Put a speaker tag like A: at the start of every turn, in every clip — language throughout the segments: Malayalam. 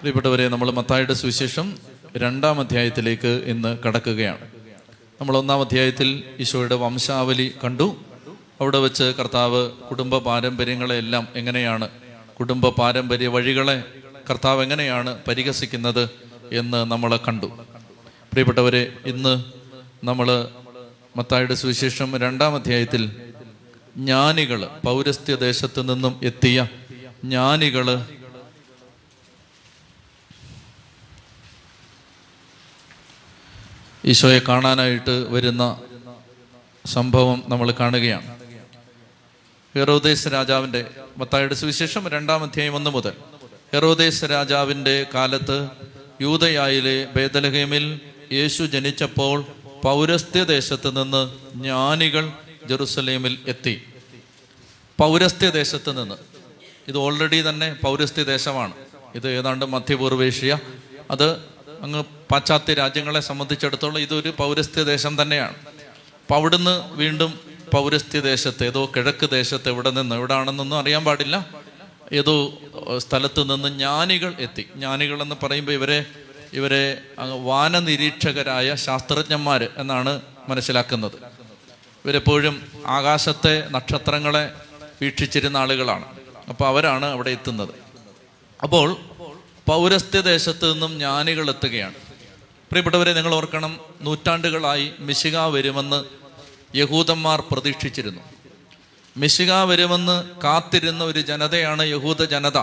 A: പ്രിയപ്പെട്ടവരെ നമ്മൾ മത്തായുടെ സുവിശേഷം രണ്ടാം അധ്യായത്തിലേക്ക് ഇന്ന് കടക്കുകയാണ്. നമ്മൾ ഒന്നാം അധ്യായത്തിൽ ഈശോയുടെ വംശാവലി കണ്ടു. അവിടെ വെച്ച് കർത്താവ് കുടുംബ പാരമ്പര്യങ്ങളെല്ലാം എങ്ങനെയാണ് കുടുംബ പാരമ്പര്യ വഴികളെ കർത്താവ് എങ്ങനെയാണ് പരിഹസിക്കുന്നത് എന്ന് നമ്മൾ കണ്ടു. പ്രിയപ്പെട്ടവരെ ഇന്ന് നമ്മൾ മത്തായുടെ സുവിശേഷം രണ്ടാം അധ്യായത്തിൽ ജ്ഞാനികൾ പൗരസ്ത്യ ദേശത്ത് നിന്നും എത്തിയ ജ്ഞാനികൾ ഈശോയെ കാണാനായിട്ട് വരുന്ന സംഭവം നമ്മൾ കാണുകയാണ്. ഹെറോദേശ രാജാവിന്റെ മത്തായുടെ സുവിശേഷം രണ്ടാം അധ്യായം ഒന്ന് മുതൽ. ഹെറോദേശ രാജാവിന്റെ കാലത്ത് യൂതയായിലെ ബേദലഹേമിൽ യേശു ജനിച്ചപ്പോൾ പൗരസ്ത്യദേശത്ത് നിന്ന് ജ്ഞാനികൾ ജെറുസലേമിൽ എത്തി. പൗരസ്ത്യദേശത്ത് നിന്ന്. ഇത് ഓൾറെഡി തന്നെ പൗരസ്ത്യദേശമാണ്. ഇത് ഏതാണ്ട് മധ്യപൂർവേഷ്യ. അത് അങ്ങ് പാശ്ചാത്യ രാജ്യങ്ങളെ സംബന്ധിച്ചിടത്തോളം ഇതൊരു പൗരസ്ത്യ ദേശം തന്നെയാണ്. അപ്പം അവിടുന്ന് വീണ്ടും പൗരസ്ത്യ ദേശത്ത് ഏതോ കിഴക്ക് ദേശത്ത് എവിടെ നിന്ന് എവിടാണെന്നൊന്നും അറിയാൻ പാടില്ല. ഏതോ സ്ഥലത്ത് നിന്ന് ജ്ഞാനികൾ എത്തി. ജ്ഞാനികൾ എന്ന് പറയുമ്പോൾ ഇവരെ ഇവരെ വാനനിരീക്ഷകരായ ശാസ്ത്രജ്ഞന്മാർ എന്നാണ് മനസ്സിലാക്കുന്നത്. ഇവരെപ്പോഴും ആകാശത്തെ നക്ഷത്രങ്ങളെ വീക്ഷിച്ചിരുന്ന ആളുകളാണ്. അപ്പോൾ അവരാണ് അവിടെ എത്തുന്നത്. അപ്പോൾ പൗരസ്ത്യ ദേശത്ത് നിന്നും ജ്ഞാനികൾ എത്തുകയാണ് പ്രിയപ്പെട്ടവരെ നിങ്ങൾ ഓർക്കണം നൂറ്റാണ്ടുകളായി മിശിക വരുമെന്ന് യഹൂദന്മാർ പ്രതീക്ഷിച്ചിരുന്നു. മിശിക വരുമെന്ന് കാത്തിരുന്ന ഒരു ജനതയാണ് യഹൂദ ജനത.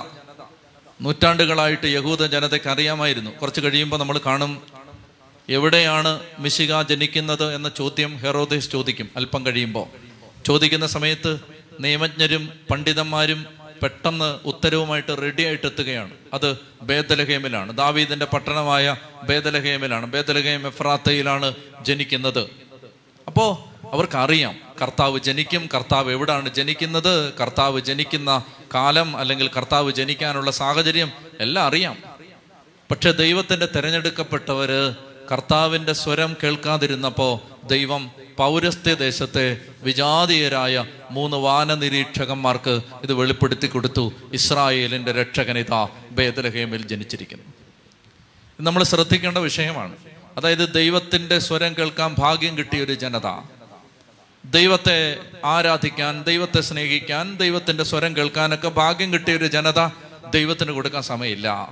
A: നൂറ്റാണ്ടുകളായിട്ട് യഹൂദ ജനതയ്ക്ക് അറിയാമായിരുന്നു. കുറച്ച് കഴിയുമ്പോൾ നമ്മൾ കാണും എവിടെയാണ് മിശിക ജനിക്കുന്നത് എന്ന ചോദ്യം ഹെറോദേസ് ചോദിക്കും അല്പം കഴിയുമ്പോൾ. ചോദിക്കുന്ന സമയത്ത് നിയമജ്ഞരും പണ്ഡിതന്മാരും പെട്ടെന്ന് ഉത്തരവുമായിട്ട് റെഡി ആയിട്ട് എത്തുകയാണ്. അത് ബേദലഹേമിലാണ് ദാവീദിന്റെ പട്ടണമായ ബേദലഹേമിലാണ് ബേദലഹേം എഫ്രാത്തയിലാണ് ജനിക്കുന്നത്. അപ്പോ അവർക്കറിയാം കർത്താവ് ജനിക്കും കർത്താവ് എവിടാണ് ജനിക്കുന്നത് കർത്താവ് ജനിക്കുന്ന കാലം അല്ലെങ്കിൽ കർത്താവ് ജനിക്കാനുള്ള സാഹചര്യം എല്ലാം അറിയാം. പക്ഷെ ദൈവത്തിന്റെ തെരഞ്ഞെടുക്കപ്പെട്ടവര് കർത്താവിന്റെ സ്വരം കേൾക്കാതിരുന്നപ്പോൾ ദൈവം പൗരസ്ത്യ ദേശത്തെ വിജാതീയരായ മൂന്ന് വാനനിരീക്ഷകന്മാർക്ക് ഇത് വെളിപ്പെടുത്തി കൊടുത്തു. ഇസ്രായേലിന്റെ രക്ഷകനിത ബേദലഹേമിൽ ജനിച്ചിരിക്കുന്നു. നമ്മൾ ശ്രദ്ധിക്കേണ്ട വിഷയമാണ്. അതായത് ദൈവത്തിന്റെ സ്വരം കേൾക്കാൻ ഭാഗ്യം കിട്ടിയ ഒരു ജനത. ദൈവത്തെ ആരാധിക്കാൻ ദൈവത്തെ സ്നേഹിക്കാൻ ദൈവത്തിന്റെ സ്വരം കേൾക്കാനൊക്കെ ഭാഗ്യം കിട്ടിയ ഒരു ജനത ദൈവത്തിന് കൊടുക്കാൻ സമയമില്ല.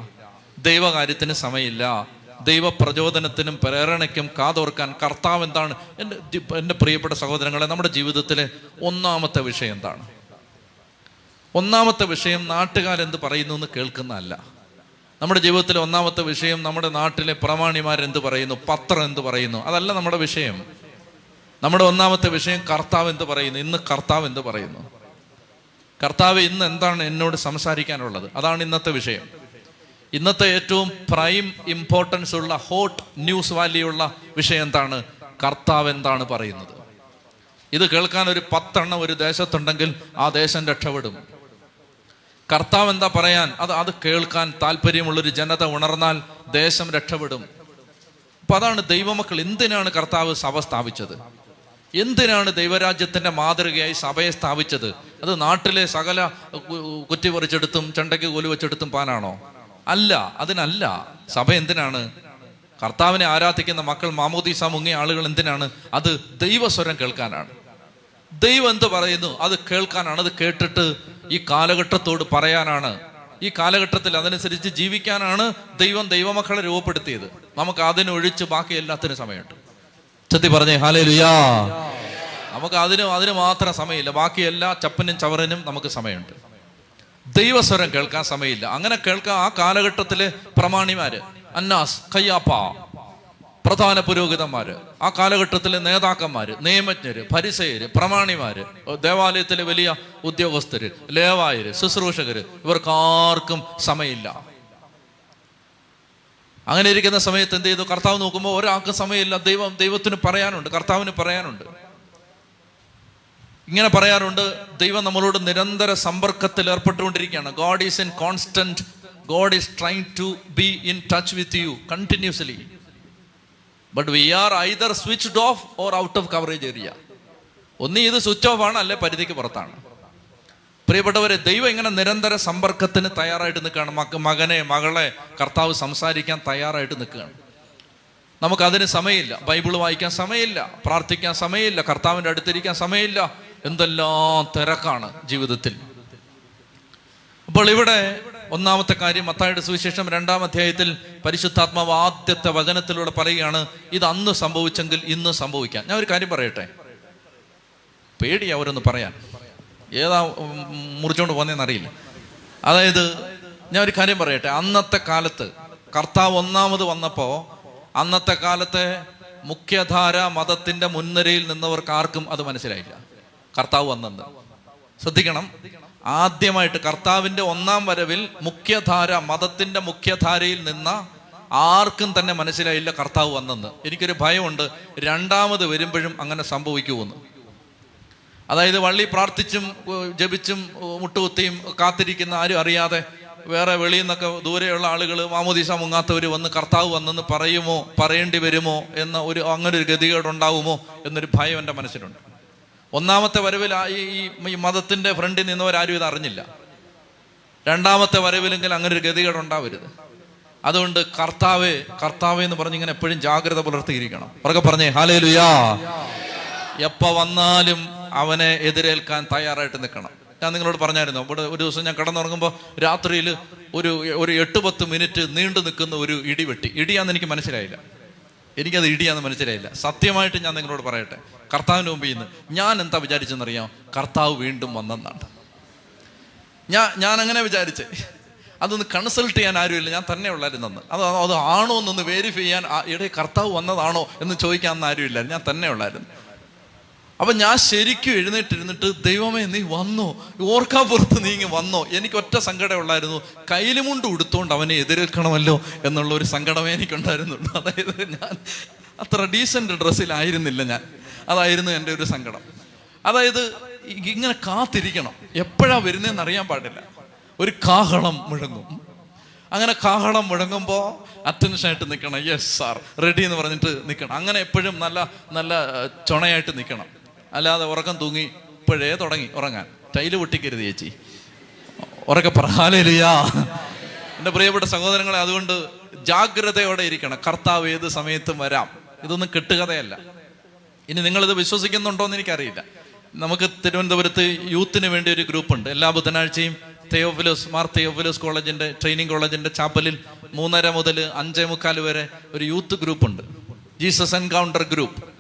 A: ദൈവകാര്യത്തിന് സമയമില്ല. ദൈവ പ്രചോദനത്തിനും പ്രേരണയ്ക്കും കാതോർക്കാൻ കർത്താവ് എന്താണ്? എന്റെ എന്റെ പ്രിയപ്പെട്ട സഹോദരങ്ങളെ നമ്മുടെ ജീവിതത്തിലെ ഒന്നാമത്തെ വിഷയം എന്താണ്? ഒന്നാമത്തെ വിഷയം നാട്ടുകാരെന്ത് പറയുന്നു എന്ന് കേൾക്കുന്നതല്ല. നമ്മുടെ ജീവിതത്തിലെ ഒന്നാമത്തെ വിഷയം നമ്മുടെ നാട്ടിലെ പ്രമാണിമാരെന്ത് പറയുന്നു? പത്രം എന്ത് പറയുന്നു? അതല്ല നമ്മുടെ വിഷയം. നമ്മുടെ ഒന്നാമത്തെ വിഷയം കർത്താവ് എന്ത് പറയുന്നു? ഇന്ന് കർത്താവ് എന്ത് പറയുന്നു? കർത്താവ് ഇന്ന് എന്താണ് എന്നോട് സംസാരിക്കാനുള്ളത്? അതാണ് ഇന്നത്തെ വിഷയം. ഇന്നത്തെ ഏറ്റവും പ്രൈം ഇമ്പോർട്ടൻസ് ഉള്ള ഹോട്ട് ന്യൂസ് വാല്യുള്ള വിഷയം എന്താണ്? കർത്താവ് എന്താണ് പറയുന്നത്? ഇത് കേൾക്കാൻ ഒരു പത്തെണ്ണം ഒരു ദേശത്തുണ്ടെങ്കിൽ ആ ദേശം രക്ഷപ്പെടും. കർത്താവ് എന്താ പറയാൻ? അത് അത് കേൾക്കാൻ താല്പര്യമുള്ളൊരു ജനത ഉണർന്നാൽ ദേശം രക്ഷപ്പെടും. അപ്പൊ അതാണ് ദൈവമക്കൾ എന്തിനാണ് കർത്താവ് സഭ സ്ഥാപിച്ചത്? എന്തിനാണ് ദൈവരാജ്യത്തിന്റെ മാതൃകയായി സഭയെ സ്ഥാപിച്ചത്? അത് നാട്ടിലെ സകല കുറ്റി പറിച്ചെടുത്തും ചെണ്ടയ്ക്ക് കോൽ വെച്ചെടുത്തും പാനാണോ? അല്ല അതിനല്ല. സഭ എന്തിനാണ്? കർത്താവിനെ ആരാധിക്കുന്ന മക്കൾ മാമോദീസ മുങ്ങിയ ആളുകൾ എന്തിനാണ്? അത് ദൈവസ്വരം കേൾക്കാനാണ്. ദൈവം എന്ത് പറയുന്നു? അത് കേൾക്കാനാണ്. അത് കേട്ടിട്ട് ഈ കാലഘട്ടത്തോട് പറയാനാണ്. ഈ കാലഘട്ടത്തിൽ അതനുസരിച്ച് ജീവിക്കാനാണ് ദൈവം ദൈവമക്കളെ രൂപപ്പെടുത്തിയത്. നമുക്ക് അതിനൊഴിച്ച് ബാക്കി എല്ലാത്തിനും സമയമുണ്ട്. ചെത്തി പറഞ്ഞേ ഹാലേ ലുയാ നമുക്ക് അതിനും അതിന് മാത്രം സമയമില്ല. ബാക്കി എല്ലാ ചപ്പനും ചവറിനും നമുക്ക് സമയമുണ്ട്. ദൈവസ്വരം കേൾക്കാൻ സമയമില്ല. അങ്ങനെ കേൾക്കാൻ ആ കാലഘട്ടത്തിലെ പ്രമാണിമാര് അന്നാസ് കയ്യാപ്പ പ്രധാന പുരോഹിതന്മാര് ആ കാലഘട്ടത്തിലെ നേതാക്കന്മാര് നിയമജ്ഞര് പരിസയര് പ്രമാണിമാര് ദേവാലയത്തിലെ വലിയ ഉദ്യോഗസ്ഥര് ലേവായര് ശുശ്രൂഷകര് ഇവർക്ക് ആർക്കും സമയമില്ല. അങ്ങനെ ഇരിക്കുന്ന സമയത്ത് എന്ത് ചെയ്തു? കർത്താവ് നോക്കുമ്പോൾ ഒരാൾക്ക് സമയമില്ല. ദൈവം ദൈവത്തിന് പറയാനുണ്ട്. കർത്താവിന് പറയാനുണ്ട്. ഇങ്ങനെ പറയാറുണ്ട് ദൈവം നമ്മളോട് നിരന്തര സമ്പർക്കത്തിൽ ഏർപ്പെട്ടുകൊണ്ടിരിക്കുകയാണ്. God is in constant god is trying to be in touch with you continuously but we are either switched off or out of coverage area ഒന്ന് ഇത് സ്വിച്ച് ഓഫ് ആണ് അല്ലെ പരിധിക്ക് പുറത്താണ്. പ്രിയപ്പെട്ടവരെ ദൈവം ഇങ്ങനെ നിരന്തര സമ്പർക്കത്തിന് തയ്യാറായിട്ട് നിൽക്കുകയാണ്. മക്ക മകനെ മകളെ കർത്താവ് സംസാരിക്കാൻ തയ്യാറായിട്ട് നിൽക്കുകയാണ്. നമുക്കതിന് സമയമില്ല. ബൈബിൾ വായിക്കാൻ സമയമില്ല. പ്രാർത്ഥിക്കാൻ സമയമില്ല. കർത്താവിന്റെ അടുത്തിരിക്കാൻ സമയമില്ല. എന്തെല്ലാം തിരക്കാണ് ജീവിതത്തിൽ. അപ്പോൾ ഇവിടെ ഒന്നാമത്തെ കാര്യം മത്തായുടെ സുവിശേഷം രണ്ടാം അധ്യായത്തിൽ പരിശുദ്ധാത്മാവ് ആദ്യത്തെ വചനത്തിലൂടെ പറയുകയാണ് ഇത് അന്ന് സംഭവിച്ചെങ്കിൽ ഇന്ന് സംഭവിക്കാം. ഞാൻ ഒരു കാര്യം പറയട്ടെ? പേടി അവരൊന്ന് പറയാൻ. ഏതാ മുറിച്ചോണ്ട് പോകുന്നതെന്ന് അറിയില്ല അതായത് ഞാൻ ഒരു കാര്യം പറയട്ടെ? അന്നത്തെ കാലത്ത് കർത്താവ് ഒന്നാമത് വന്നപ്പോൾ അന്നത്തെ കാലത്തെ മുഖ്യധാര മതത്തിന്റെ മുൻനിരയിൽ നിന്നവർക്ക് ആർക്കും അത് മനസ്സിലായില്ല. കർത്താവ് വന്നത്. ശ്രദ്ധിക്കണം. ആദ്യമായിട്ട് കർത്താവിന്റെ ഒന്നാം വരവിൽ മുഖ്യധാര മതത്തിന്റെ മുഖ്യധാരയിൽ നിന്ന ആർക്കും തന്നെ മനസ്സിലായില്ല കർത്താവ് വന്നെന്ന്. എനിക്കൊരു ഭയമുണ്ട്. രണ്ടാമത് വരുമ്പോഴും അങ്ങനെ സംഭവിക്കുമെന്ന് അതായത് വള്ളി പ്രാർത്ഥിച്ചും ജപിച്ചും മുട്ടുകുത്തിയും കാത്തിരിക്കുന്ന ആരും അറിയാതെ വേറെ വെളിയിൽ നിന്നൊക്കെ ദൂരെയുള്ള ആളുകൾ മാമോദീസ മുങ്ങാത്തവർ വന്ന് കർത്താവ് വന്നെന്ന് പറയുമോ പറയേണ്ടി വരുമോ എന്ന ഒരു അങ്ങനെ ഒരു ഗതികേട് ഉണ്ടാവുമോ എന്നൊരു ഭയം എന്റെ മനസ്സിലുണ്ട്. ഒന്നാമത്തെ വരവിൽ ഈ മതത്തിന്റെ ഫ്രണ്ടിൽ നിന്നവരാരും ഇത് അറിഞ്ഞില്ല. രണ്ടാമത്തെ വരവിലെങ്കിൽ അങ്ങനെ ഒരു ഗതികേട് ഉണ്ടാവരുത്. അതുകൊണ്ട് കർത്താവ് കർത്താവ് എന്ന് പറഞ്ഞ് ഇങ്ങനെ എപ്പോഴും ജാഗ്രത പുലർത്തിയിരിക്കണം. ഉറക്കെ പറഞ്ഞേ ഹാലേ ലുയാ എപ്പോ വന്നാലും അവനെ എതിരേൽക്കാൻ തയ്യാറായിട്ട് നിൽക്കണം. ഞാൻ നിങ്ങളോട് പറഞ്ഞായിരുന്നു ഇവിടെ ഒരു ദിവസം ഞാൻ കിടന്നുറങ്ങുമ്പോൾ രാത്രിയിൽ ഒരു ഒരു എട്ട് പത്ത് മിനിറ്റ് നീണ്ടു നിൽക്കുന്ന ഒരു ഇടിവെട്ടി ഇടിയാന്ന് എനിക്ക് മനസ്സിലായില്ല. എനിക്കത് ഇടിയാന്ന് മനസ്സിലായില്ല. സത്യമായിട്ട് ഞാൻ നിങ്ങളോട് പറയട്ടെ. കർത്താവിന് മുമ്പ് ഇന്ന് ഞാൻ എന്താ വിചാരിച്ചെന്നറിയാം കർത്താവ് വീണ്ടും വന്നെന്നാണ്. ഞാൻ ഞാൻ അങ്ങനെ വിചാരിച്ചേ. അതൊന്ന് കൺസൾട്ട് ചെയ്യാൻ ആരുമില്ല. ഞാൻ തന്നെ ഉള്ളായിരുന്നെന്ന് അത് അത് ആണോ എന്നൊന്ന് വെരിഫൈ ചെയ്യാൻ ഇടയിൽ കർത്താവ് വന്നതാണോ എന്ന് ചോദിക്കാൻ ആരുമില്ല ഞാൻ തന്നെ ഉള്ളായിരുന്നു. അപ്പൊ ഞാൻ ശരിക്കും എഴുന്നേറ്റിരുന്നിട്ട് ദൈവമേ നീ വന്നോ? ഓർക്കാപ്പുറത്ത് നീ ഇങ്ങ് വന്നോ? എനിക്ക് ഒറ്റ സങ്കടം ഉള്ളായിരുന്നു. കയ്യിലുമുണ്ട് ഉടുത്തോണ്ട് അവനെ എതിരേൽക്കണമല്ലോ എന്നുള്ള ഒരു സങ്കടമേ എനിക്കുണ്ടായിരുന്നുള്ളൂ. അതായത് ഞാൻ അത്ര ഡീസന്റ് ഡ്രസ്സിലായിരുന്നില്ല ഞാൻ. അതായിരുന്നു എന്റെ ഒരു സങ്കടം. അതായത് ഇങ്ങനെ കാത്തിരിക്കണം. എപ്പോഴാ വരുന്നതെന്ന് അറിയാൻ പാടില്ല. ഒരു കാഹളം മുഴങ്ങും. അങ്ങനെ കാഹളം മുഴങ്ങുമ്പോൾ അറ്റൻഷൻ ആയിട്ട് നിൽക്കണം യെസ് സാർ റെഡി എന്ന് പറഞ്ഞിട്ട് നിൽക്കണം അങ്ങനെ എപ്പോഴും നല്ല നല്ല ചുണയായിട്ട് നിൽക്കണം അല്ലാതെ ഉറക്കം തൂങ്ങി ഇപ്പോഴേ തുടങ്ങി ഉറങ്ങാൻ. ടൈൽ പൊട്ടിക്കരുത് ചേച്ചി. ഉറക്കെ പറയാലില്ല എന്റെ പ്രിയപ്പെട്ട സഹോദരങ്ങളെ അതുകൊണ്ട് ജാഗ്രതയോടെ ഇരിക്കണം. കർത്താവ് ഏത് സമയത്തും വരാം. ഇതൊന്നും കെട്ടുകഥയല്ല. ഇനി നിങ്ങളിത് വിശ്വസിക്കുന്നുണ്ടോ എന്ന് എനിക്കറിയില്ല. നമുക്ക് തിരുവനന്തപുരത്ത് യൂത്തിന് വേണ്ടി ഒരു ഗ്രൂപ്പ് ഉണ്ട് എല്ലാ ബുധനാഴ്ചയും തേയോഫിലോസ് മാർ തെയോഫിലോസ് കോളേജിന്റെ ട്രെയിനിങ് കോളേജിന്റെ ചാപ്പലിൽ മൂന്നര മുതൽ അഞ്ചേ മുക്കാൽ വരെ ഒരു യൂത്ത് ഗ്രൂപ്പ് ഉണ്ട് ജീസസ് എൻകൗണ്ടർ ഗ്രൂപ്പ്.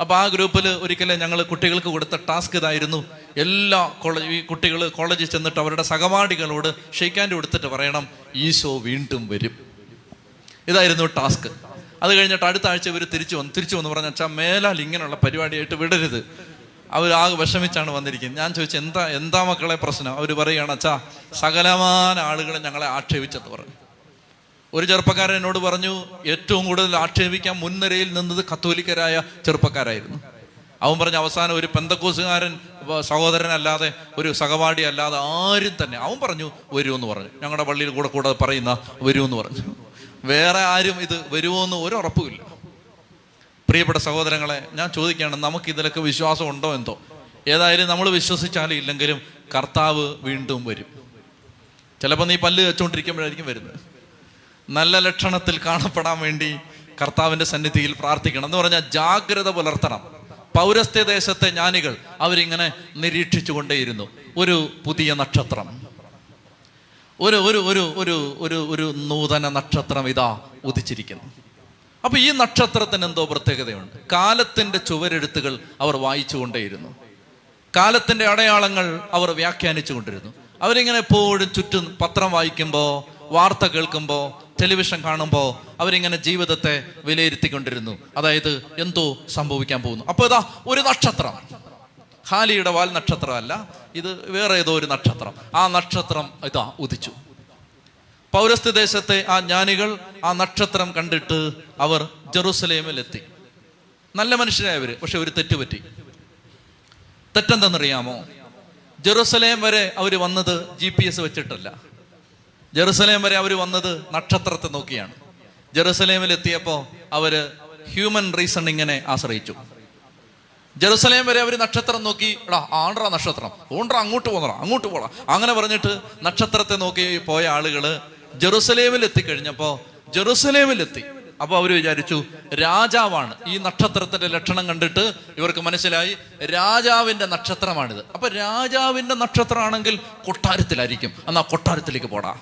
A: അപ്പൊ ആ ഗ്രൂപ്പിൽ ഒരിക്കലും ഞങ്ങൾ കുട്ടികൾക്ക് കൊടുത്ത ടാസ്ക് ഇതായിരുന്നു. എല്ലാ കോളേജ് കുട്ടികൾ കോളേജിൽ ചെന്നിട്ട് അവരുടെ സഹപാഠികളോട് ഷെയ്ക്കാന്റെ കൊടുത്തിട്ട് പറയണം ഈശോ വീണ്ടും വരും. ഇതായിരുന്നു ടാസ്ക്. അത് കഴിഞ്ഞിട്ട് അടുത്ത ആഴ്ച ഇവർ തിരിച്ചു വന്നു തിരിച്ചു വന്നു പറഞ്ഞാൽ അച്ഛാ മേലാൽ ഇങ്ങനെയുള്ള പരിപാടിയായിട്ട് വിടരുത്. അവർ ആകെ വിഷമിച്ചാണ് വന്നിരിക്കുന്നത്. ഞാൻ ചോദിച്ചു എന്താ എന്താ മക്കളെ പ്രശ്നം? അവർ പറയുകയാണ് അച്ഛാ സകലമാന ആളുകളെ ഞങ്ങളെ ആക്ഷേപിച്ചെന്ന് പറഞ്ഞു. ഒരു ചെറുപ്പക്കാരൻ എന്നോട് പറഞ്ഞു ഏറ്റവും കൂടുതൽ ആക്ഷേപിക്കാൻ മുൻനിരയിൽ നിന്നത് കത്തോലിക്കരായ ചെറുപ്പക്കാരായിരുന്നു. അവൻ പറഞ്ഞ അവസാനം ഒരു പെന്തക്കോസുകാരൻ സഹോദരനല്ലാതെ ഒരു സഹപാഠി അല്ലാതെ ആരും തന്നെ. അവൻ പറഞ്ഞു വരൂ എന്ന് പറഞ്ഞു. ഞങ്ങളുടെ പള്ളിയിൽ കൂടെ കൂടെ പറയുന്ന വരൂ എന്ന് പറഞ്ഞു. വേറെ ആരും ഇത് വരുമോ എന്ന് ഒരു ഉറപ്പുമില്ല പ്രിയപ്പെട്ട സഹോദരങ്ങളെ ഞാൻ ചോദിക്കുകയാണ് നമുക്ക് ഇതിലൊക്കെ വിശ്വാസം ഉണ്ടോ എന്തോ? ഏതായാലും നമ്മൾ വിശ്വസിച്ചാലും ഇല്ലെങ്കിലും കർത്താവ് വീണ്ടും വരും. ചിലപ്പോൾ നീ പല്ല് വെച്ചുകൊണ്ടിരിക്കുമ്പോഴായിരിക്കും വരുന്നത്. നല്ല ലക്ഷണത്തിൽ കാണപ്പെടാൻ വേണ്ടി കർത്താവിന്റെ സന്നിധിയിൽ പ്രാർത്ഥിക്കണം എന്ന് പറഞ്ഞാൽ ജാഗ്രത പുലർത്തണം. പൗരസ്ത്യ ദേശത്തെ ജ്ഞാനികൾ അവരിങ്ങനെ നിരീക്ഷിച്ചു കൊണ്ടേയിരുന്നു ഒരു പുതിയ നക്ഷത്രം. ഒരു ഒരു ഒരു ഒരു ഒരു ഒരു നൂതന നക്ഷത്രം ഇതാ ഉദിച്ചിരിക്കുന്നു. അപ്പൊ ഈ നക്ഷത്രത്തിന് എന്തോ പ്രത്യേകതയുണ്ട്. കാലത്തിന്റെ ചുവരെഴുത്തുകൾ അവർ വായിച്ചു കൊണ്ടേയിരുന്നു കാലത്തിന്റെ അടയാളങ്ങൾ അവർ വ്യാഖ്യാനിച്ചു കൊണ്ടിരുന്നു അവരിങ്ങനെ എപ്പോഴും ചുറ്റും പത്രം വായിക്കുമ്പോൾ വാർത്ത കേൾക്കുമ്പോൾ ടെലിവിഷൻ കാണുമ്പോൾ അവരിങ്ങനെ ജീവിതത്തെ വിലയിരുത്തിക്കൊണ്ടിരുന്നു. അതായത് എന്തോ സംഭവിക്കാൻ പോകുന്നു. അപ്പോൾ ഇതാ ഒരു നക്ഷത്രം. ഹാലിയുടെ വാൽ നക്ഷത്രമല്ല ഇത് വേറെ ഏതോ ഒരു നക്ഷത്രം. ആ നക്ഷത്രം ഇതാ ഉദിച്ചു. പൗരസ്ത്യ ദേശത്തെ ആ ജ്ഞാനികൾ ആ നക്ഷത്രം കണ്ടിട്ട് അവർ ജെറൂസലേമിലെത്തി. നല്ല മനുഷ്യരായവർ പക്ഷെ ഒരു തെറ്റുപറ്റി. തെറ്റെന്തെന്നറിയാമോ? ജെറൂസലേം വരെ അവർ വന്നത് ജി പി എസ് വെച്ചിട്ടല്ല. ജെറുസലേം വരെ അവർ വന്നത് നക്ഷത്രത്തെ നോക്കിയാണ്. ജെറുസലേമിൽ എത്തിയപ്പോൾ അവർ ഹ്യൂമൻ റീസണിങ്ങിനെ ആശ്രയിച്ചു. ജെറുസലേം വരെ അവർ നക്ഷത്രം നോക്കി എടാ ആണ്ട്ര നക്ഷത്രം. ഓണ്ട്ര അങ്ങോട്ട് പോകണം അങ്ങോട്ട് പോടാ. അങ്ങനെ പറഞ്ഞിട്ട് നക്ഷത്രത്തെ നോക്കി പോയ ആളുകൾ ജെറുസലേമിൽ എത്തിക്കഴിഞ്ഞപ്പോൾ ജെറുസലേമിൽ എത്തി. അപ്പോൾ അവർ വിചാരിച്ചു രാജാവാണ്. ഈ നക്ഷത്രത്തിന്റെ ലക്ഷണം കണ്ടിട്ട് ഇവർക്ക് മനസ്സിലായി രാജാവിന്റെ നക്ഷത്രമാണിത്. അപ്പൊ രാജാവിന്റെ നക്ഷത്രമാണെങ്കിൽ കൊട്ടാരത്തിലായിരിക്കും. എന്നാ കൊട്ടാരത്തിലേക്ക് പോടാ.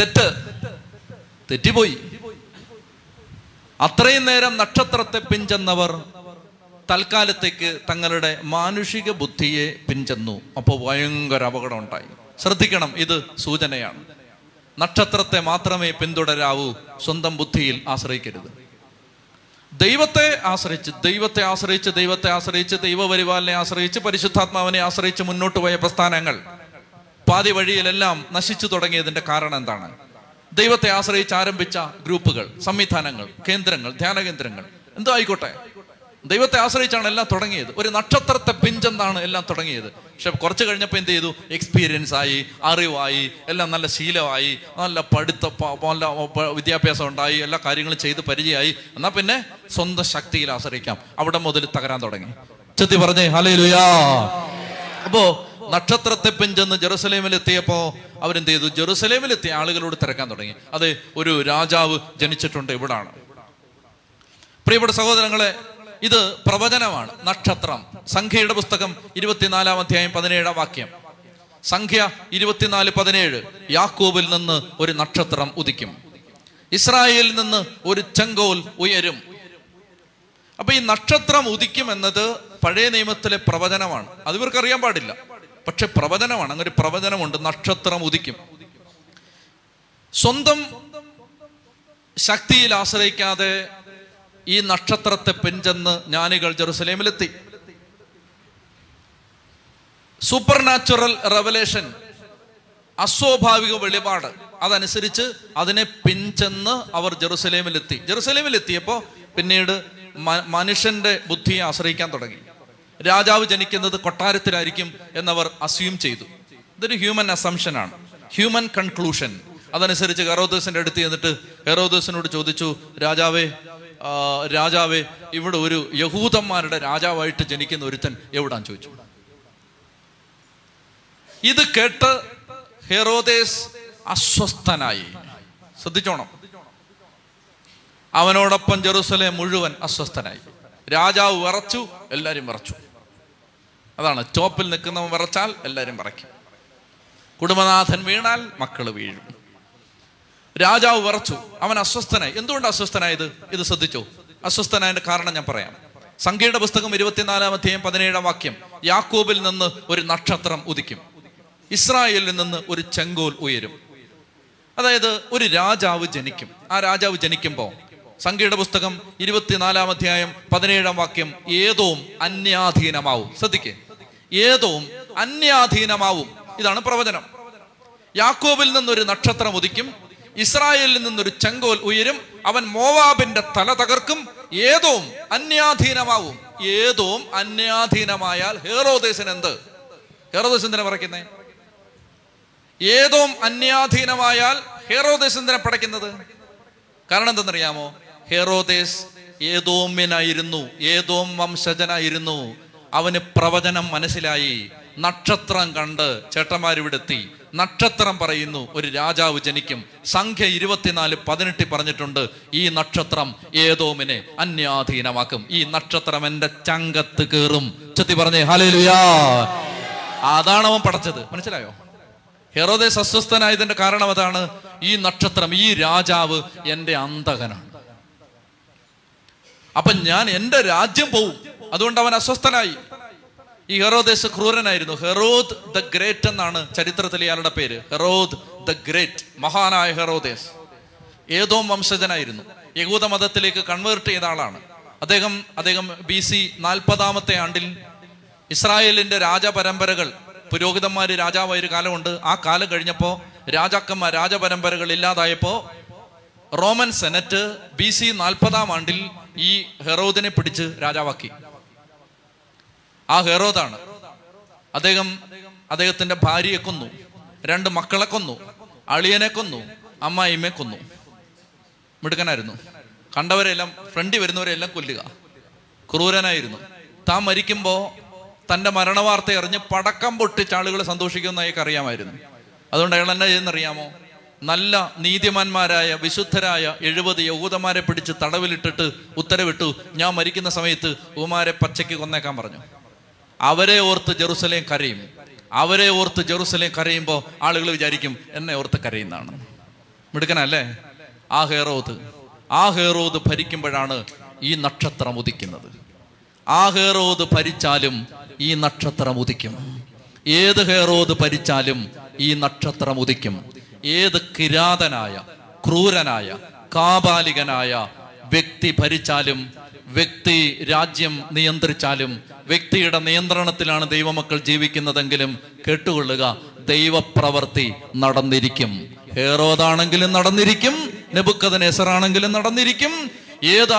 A: തെറ്റ്. തെറ്റിപ്പോയി. അത്രയും നേരം നക്ഷത്രത്തെ പിഞ്ചെന്നവർ തൽക്കാലത്തേക്ക് തങ്ങളുടെ മാനുഷിക ബുദ്ധിയെ പിഞ്ചെന്നു അപ്പോൾ ഭയങ്കര അപകടം ഉണ്ടായി ശ്രദ്ധിക്കണം ഇത് സൂചനയാണ്. നക്ഷത്രത്തെ മാത്രമേ പിന്തുടരാവൂ സ്വന്തം ബുദ്ധിയിൽ ആശ്രയിക്കരുത്. ദൈവത്തെ ആശ്രയിച്ച് ദൈവത്തെ ആശ്രയിച്ച് ദൈവത്തെ ആശ്രയിച്ച് ദൈവപരിപാലനെ ആശ്രയിച്ച് പരിശുദ്ധാത്മാവിനെ ആശ്രയിച്ച് മുന്നോട്ട് പോയ പ്രസ്ഥാനങ്ങൾ പാതി വഴിയിലെല്ലാം നശിച്ചു തുടങ്ങിയതിന്റെ കാരണം എന്താണ്? ദൈവത്തെ ആശ്രയിച്ച് ആരംഭിച്ച ഗ്രൂപ്പുകൾ സംവിധാനങ്ങൾ കേന്ദ്രങ്ങൾ ധ്യാന കേന്ദ്രങ്ങൾ എന്തോ ആയിക്കോട്ടെ? ദൈവത്തെ ആശ്രയിച്ചാണ് എല്ലാം തുടങ്ങിയത്. ഒരു നക്ഷത്രത്തെ പിഞ്ചെന്നാണ് എല്ലാം തുടങ്ങിയത്. പക്ഷെ കുറച്ച് കഴിഞ്ഞപ്പോൾ എന്ത് ചെയ്തു? എക്സ്പീരിയൻസ് ആയി അറിവായി എല്ലാം നല്ല ശീലമായി നല്ല പഠിത്ത നല്ല വിദ്യാഭ്യാസം ഉണ്ടായി എല്ലാ കാര്യങ്ങളും ചെയ്ത് പരിചയമായി. എന്നാൽ പിന്നെ സ്വന്തം ശക്തിയിൽ ആശ്രയിക്കാം. അവിടെ മുതൽ തകരാൻ തുടങ്ങി. ചെത്തി പറഞ്ഞേ ഹലേ അപ്പോ നക്ഷത്രത്തെ പിഞ്ചെന്ന് ജെറുസലേമിൽ എത്തിയപ്പോ അവരെന്ത് ചെയ്തു ജെറുസലേമിലെത്തിയ ആളുകളോട് തിരക്കാൻ തുടങ്ങി. അതെ ഒരു രാജാവ് ജനിച്ചിട്ടുണ്ട് ഇവിടാണ്. പ്രിയപ്പെട്ട സഹോദരങ്ങളെ ഇത് പ്രവചനമാണ്. നക്ഷത്രം. സംഖ്യയുടെ പുസ്തകം ഇരുപത്തിനാലാം അധ്യായം പതിനേഴാം വാക്യം. സംഖ്യ ഇരുപത്തിനാല് പതിനേഴ്. യാക്കോബിൽ നിന്ന് ഒരു നക്ഷത്രം ഉദിക്കും. ഇസ്രായേലിൽ നിന്ന് ഒരു ചെങ്കോൽ ഉയരും. അപ്പൊ ഈ നക്ഷത്രം ഉദിക്കും എന്നത് പഴയ നിയമത്തിലെ പ്രവചനമാണ്. അത് ഇവർക്ക് അറിയാൻ പാടില്ല. പക്ഷെ പ്രവചനമാണ്. അങ്ങനെ ഒരു പ്രവചനമുണ്ട്. നക്ഷത്രം ഉദിക്കും. സ്വന്തം ശക്തിയിൽ ആശ്രയിക്കാതെ ഈ നക്ഷത്രത്തെ പിഞ്ചെന്ന് ജ്ഞാനികൾ ജെറുസലേമിലെത്തി. സൂപ്പർ നാച്ചുറൽ റെവലേഷൻ അസ്വാഭാവിക വെളിപാട് അതനുസരിച്ച് അതിനെ പിൻചെന്ന് അവർ ജെറുസലേമിലെത്തി. ജെറുസലേമിലെത്തിയപ്പോൾ പിന്നീട് മനുഷ്യന്റെ ബുദ്ധിയെ ആശ്രയിക്കാൻ തുടങ്ങി. രാജാവ് ജനിക്കുന്നത് കൊട്ടാരത്തിലായിരിക്കും എന്നവർ അസ്യൂം ചെയ്തു. ഇതൊരു ഹ്യൂമൻ അസംഷനാണ് ഹ്യൂമൻ കൺക്ലൂഷൻ അതനുസരിച്ച് ഹെറോദോസിന്റെ അടുത്ത് ചെന്നിട്ട് ഹെറോദോസിനോട് ചോദിച്ചു രാജാവേ രാജാവേ ഇവിടെ ഒരു യഹൂദന്മാരുടെ രാജാവായിട്ട് ജനിക്കുന്ന ഒരുത്തൻ എവിടാൻ ചോദിച്ചു? ഇത് കേട്ട് ഹെറോദേസ് അസ്വസ്ഥനായി. ശ്രദ്ധിച്ചോണം. അവനോടൊപ്പം ജെറുസലേം മുഴുവൻ അസ്വസ്ഥനായി. രാജാവ് വിറച്ചു എല്ലാരും വിറച്ചു. അതാണ്. ടോപ്പിൽ നിൽക്കുന്നവൻ വിറച്ചാൽ എല്ലാവരും വിറയ്ക്കും. കുടുംബനാഥൻ വീണാൽ മക്കൾ വീഴും. രാജാവ് വിറച്ചു. അവൻ അസ്വസ്ഥനായി. എന്തുകൊണ്ട് അസ്വസ്ഥനായത്? ഇത് ശ്രദ്ധിച്ചു? അസ്വസ്ഥനായതിന്റെ കാരണം ഞാൻ പറയാം. സംഖ്യയുടെ പുസ്തകം ഇരുപത്തിനാലാം അധ്യായം പതിനേഴാം വാക്യം. യാക്കോബിൽ നിന്ന് ഒരു നക്ഷത്രം ഉദിക്കും. ഇസ്രായേലിൽ നിന്ന് ഒരു ചെങ്കോൽ ഉയരും. അതായത് ഒരു രാജാവ് ജനിക്കും. ആ രാജാവ് ജനിക്കുമ്പോൾ സംഖ്യയുടെ പുസ്തകം ഇരുപത്തിനാലാം അധ്യായം പതിനേഴാം വാക്യം ഏതോം അന്യാധീനമാവും. ശ്രദ്ധിക്കേ. ഏതോം അന്യാധീനമാവും. ഇതാണ് പ്രവചനം. യാക്കോബിൽ നിന്നൊരു നക്ഷത്രം ഉദിക്കും. ഇസ്രായേലിൽ നിന്നൊരു ചെങ്കോൽ ഉയരും. അവൻ മോവാബിന്റെ തല തകർക്കും. ഏതോം അന്യാധീനമാവും. ഏതോം അന്യാധീനമായാൽ ഹേറോദേശൻ എന്ത്? ഹേറോദേശൻ തന്നെ പറയുന്നേ ഏതോം അന്യാധീനമായാൽ ഹേറോദേശൻ തന്നെ പടയ്ക്കുന്നത്? കാരണം എന്തെന്നറിയാമോ? ഹെറോദേസ് ഏതോമ്യനായിരുന്നു ഏതോം വംശജനായിരുന്നു. അവന് പ്രവചനം മനസ്സിലായി. നക്ഷത്രം കണ്ട് ചേട്ടന്മാരിവിടെത്തി നക്ഷത്രം പറയുന്നു ഒരു രാജാവ് ജനിക്കും. സംഖ്യ ഇരുപത്തിനാല് പതിനെട്ട് പറഞ്ഞിട്ടുണ്ട് ഈ നക്ഷത്രം ഏതോമിനെ അന്യാധീനമാക്കും. ഈ നക്ഷത്രം എന്റെ ചങ്കത്ത് കയറും. ചെത്തി പറഞ്ഞേ ഹലേലുയാ അതാണ് അവൻ പടച്ചത് മനസ്സിലായോ? ഹെറോദേസ് അസ്വസ്ഥനായതിന്റെ കാരണം അതാണ് ഈ നക്ഷത്രം ഈ രാജാവ് എന്റെ അന്തകനാണ് അപ്പൊ ഞാൻ എന്റെ രാജ്യം പോവും. അതുകൊണ്ട് അവൻ അസ്വസ്ഥനായി. ഈ ഹെറോദേശ് ക്രൂരനായിരുന്നു. ഹെറോദ് ദ ഗ്രേറ്റ് എന്നാണ് ചരിത്രത്തിൽ ഇയാളുടെ പേര്. ഹെറോദ് ദ ഗ്രേറ്റ് മഹാനായ ഹെറോദേസ്. ഏതോ വംശജനായിരുന്നു. യഹൂദ മതത്തിലേക്ക് കൺവേർട്ട് ചെയ്ത ആളാണ്. അദ്ദേഹം അദ്ദേഹം ബി സി നാൽപ്പതാമത്തെ ആണ്ടിൽ ഇസ്രായേലിന്റെ രാജപരമ്പരകൾ പുരോഹിതന്മാര് രാജാവായ ഒരു കാലമുണ്ട്. ആ കാലം കഴിഞ്ഞപ്പോൾ രാജാക്കന്മാർ രാജപരമ്പരകൾ ഇല്ലാതായപ്പോ റോമൻ സെനറ്റ് ബി സി നാൽപ്പതാം ആണ്ടിൽ ഈ ഹെറോദിനെ പിടിച്ച് രാജാവാക്കി. ആ ഹെറോദാണ്. അദ്ദേഹം അദ്ദേഹത്തിന്റെ ഭാര്യയെ കൊന്നു. രണ്ട് മക്കളെ കൊന്നു. അളിയനെ കൊന്നു. അമ്മായിമ്മയെ കൊന്നു. മിടുക്കനായിരുന്നു. കണ്ടവരെല്ലാം ഫ്രണ്ടി വരുന്നവരെല്ലാം കൊല്ലുക. ക്രൂരനായിരുന്നു. താൻ മരിക്കുമ്പോൾ തന്റെ മരണവാർത്ത അറിഞ്ഞ് പടക്കം പൊട്ടിച്ച് ആളുകൾ സന്തോഷിക്കുമെന്ന് അയാൾക്ക് അറിയാമായിരുന്നു. അതുകൊണ്ട് അയാൾ എന്നാ ചെയ്യുന്നറിയാമോ? നല്ല നീതിമാന്മാരായ വിശുദ്ധരായ എഴുപത് യഹൂദന്മാരെ പിടിച്ച് തടവിലിട്ടിട്ട് ഉത്തരവിട്ടു. ഞാൻ മരിക്കുന്ന സമയത്ത് ഉമാരെ പച്ചയ്ക്ക് കൊന്നേക്കാൻ പറഞ്ഞു. അവരെ ഓർത്ത് ജെറുസലേം കരയും. അവരെ ഓർത്ത് ജെറുസലേം കരയുമ്പോൾ ആളുകൾ വിചാരിക്കും എന്നെ ഓർത്ത് കരയുന്നതാണ്. മിടുക്കനല്ലേ? ആ ഹേറോത് ആ ഹേറോത് ഭരിക്കുമ്പോഴാണ് ഈ നക്ഷത്രം ഉദിക്കുന്നത്. ആ ഹേറോത് ഭരിച്ചാലും ഈ നക്ഷത്രം ഉദിക്കും. ഏത് ഹേറോത് ഭരിച്ചാലും ഈ നക്ഷത്രം ഉദിക്കും. ഏത് കിരാതനായ ക്രൂരനായ കാബാലികനായ വ്യക്തി ഭരിച്ചാലും വ്യക്തി രാജ്യം നിയന്ത്രിച്ചാലും വ്യക്തിയുടെ നിയന്ത്രണത്തിലാണ് ദൈവമക്കൾ ജീവിക്കുന്നതെങ്കിലും കേട്ടുകൊള്ളുക ദൈവപ്രവർത്തി നടന്നിരിക്കും. ഹേറോദാണെങ്കിലും നടന്നിരിക്കും നെബുക്കഥൻ എസറാണെങ്കിലും നടന്നിരിക്കും ഏത്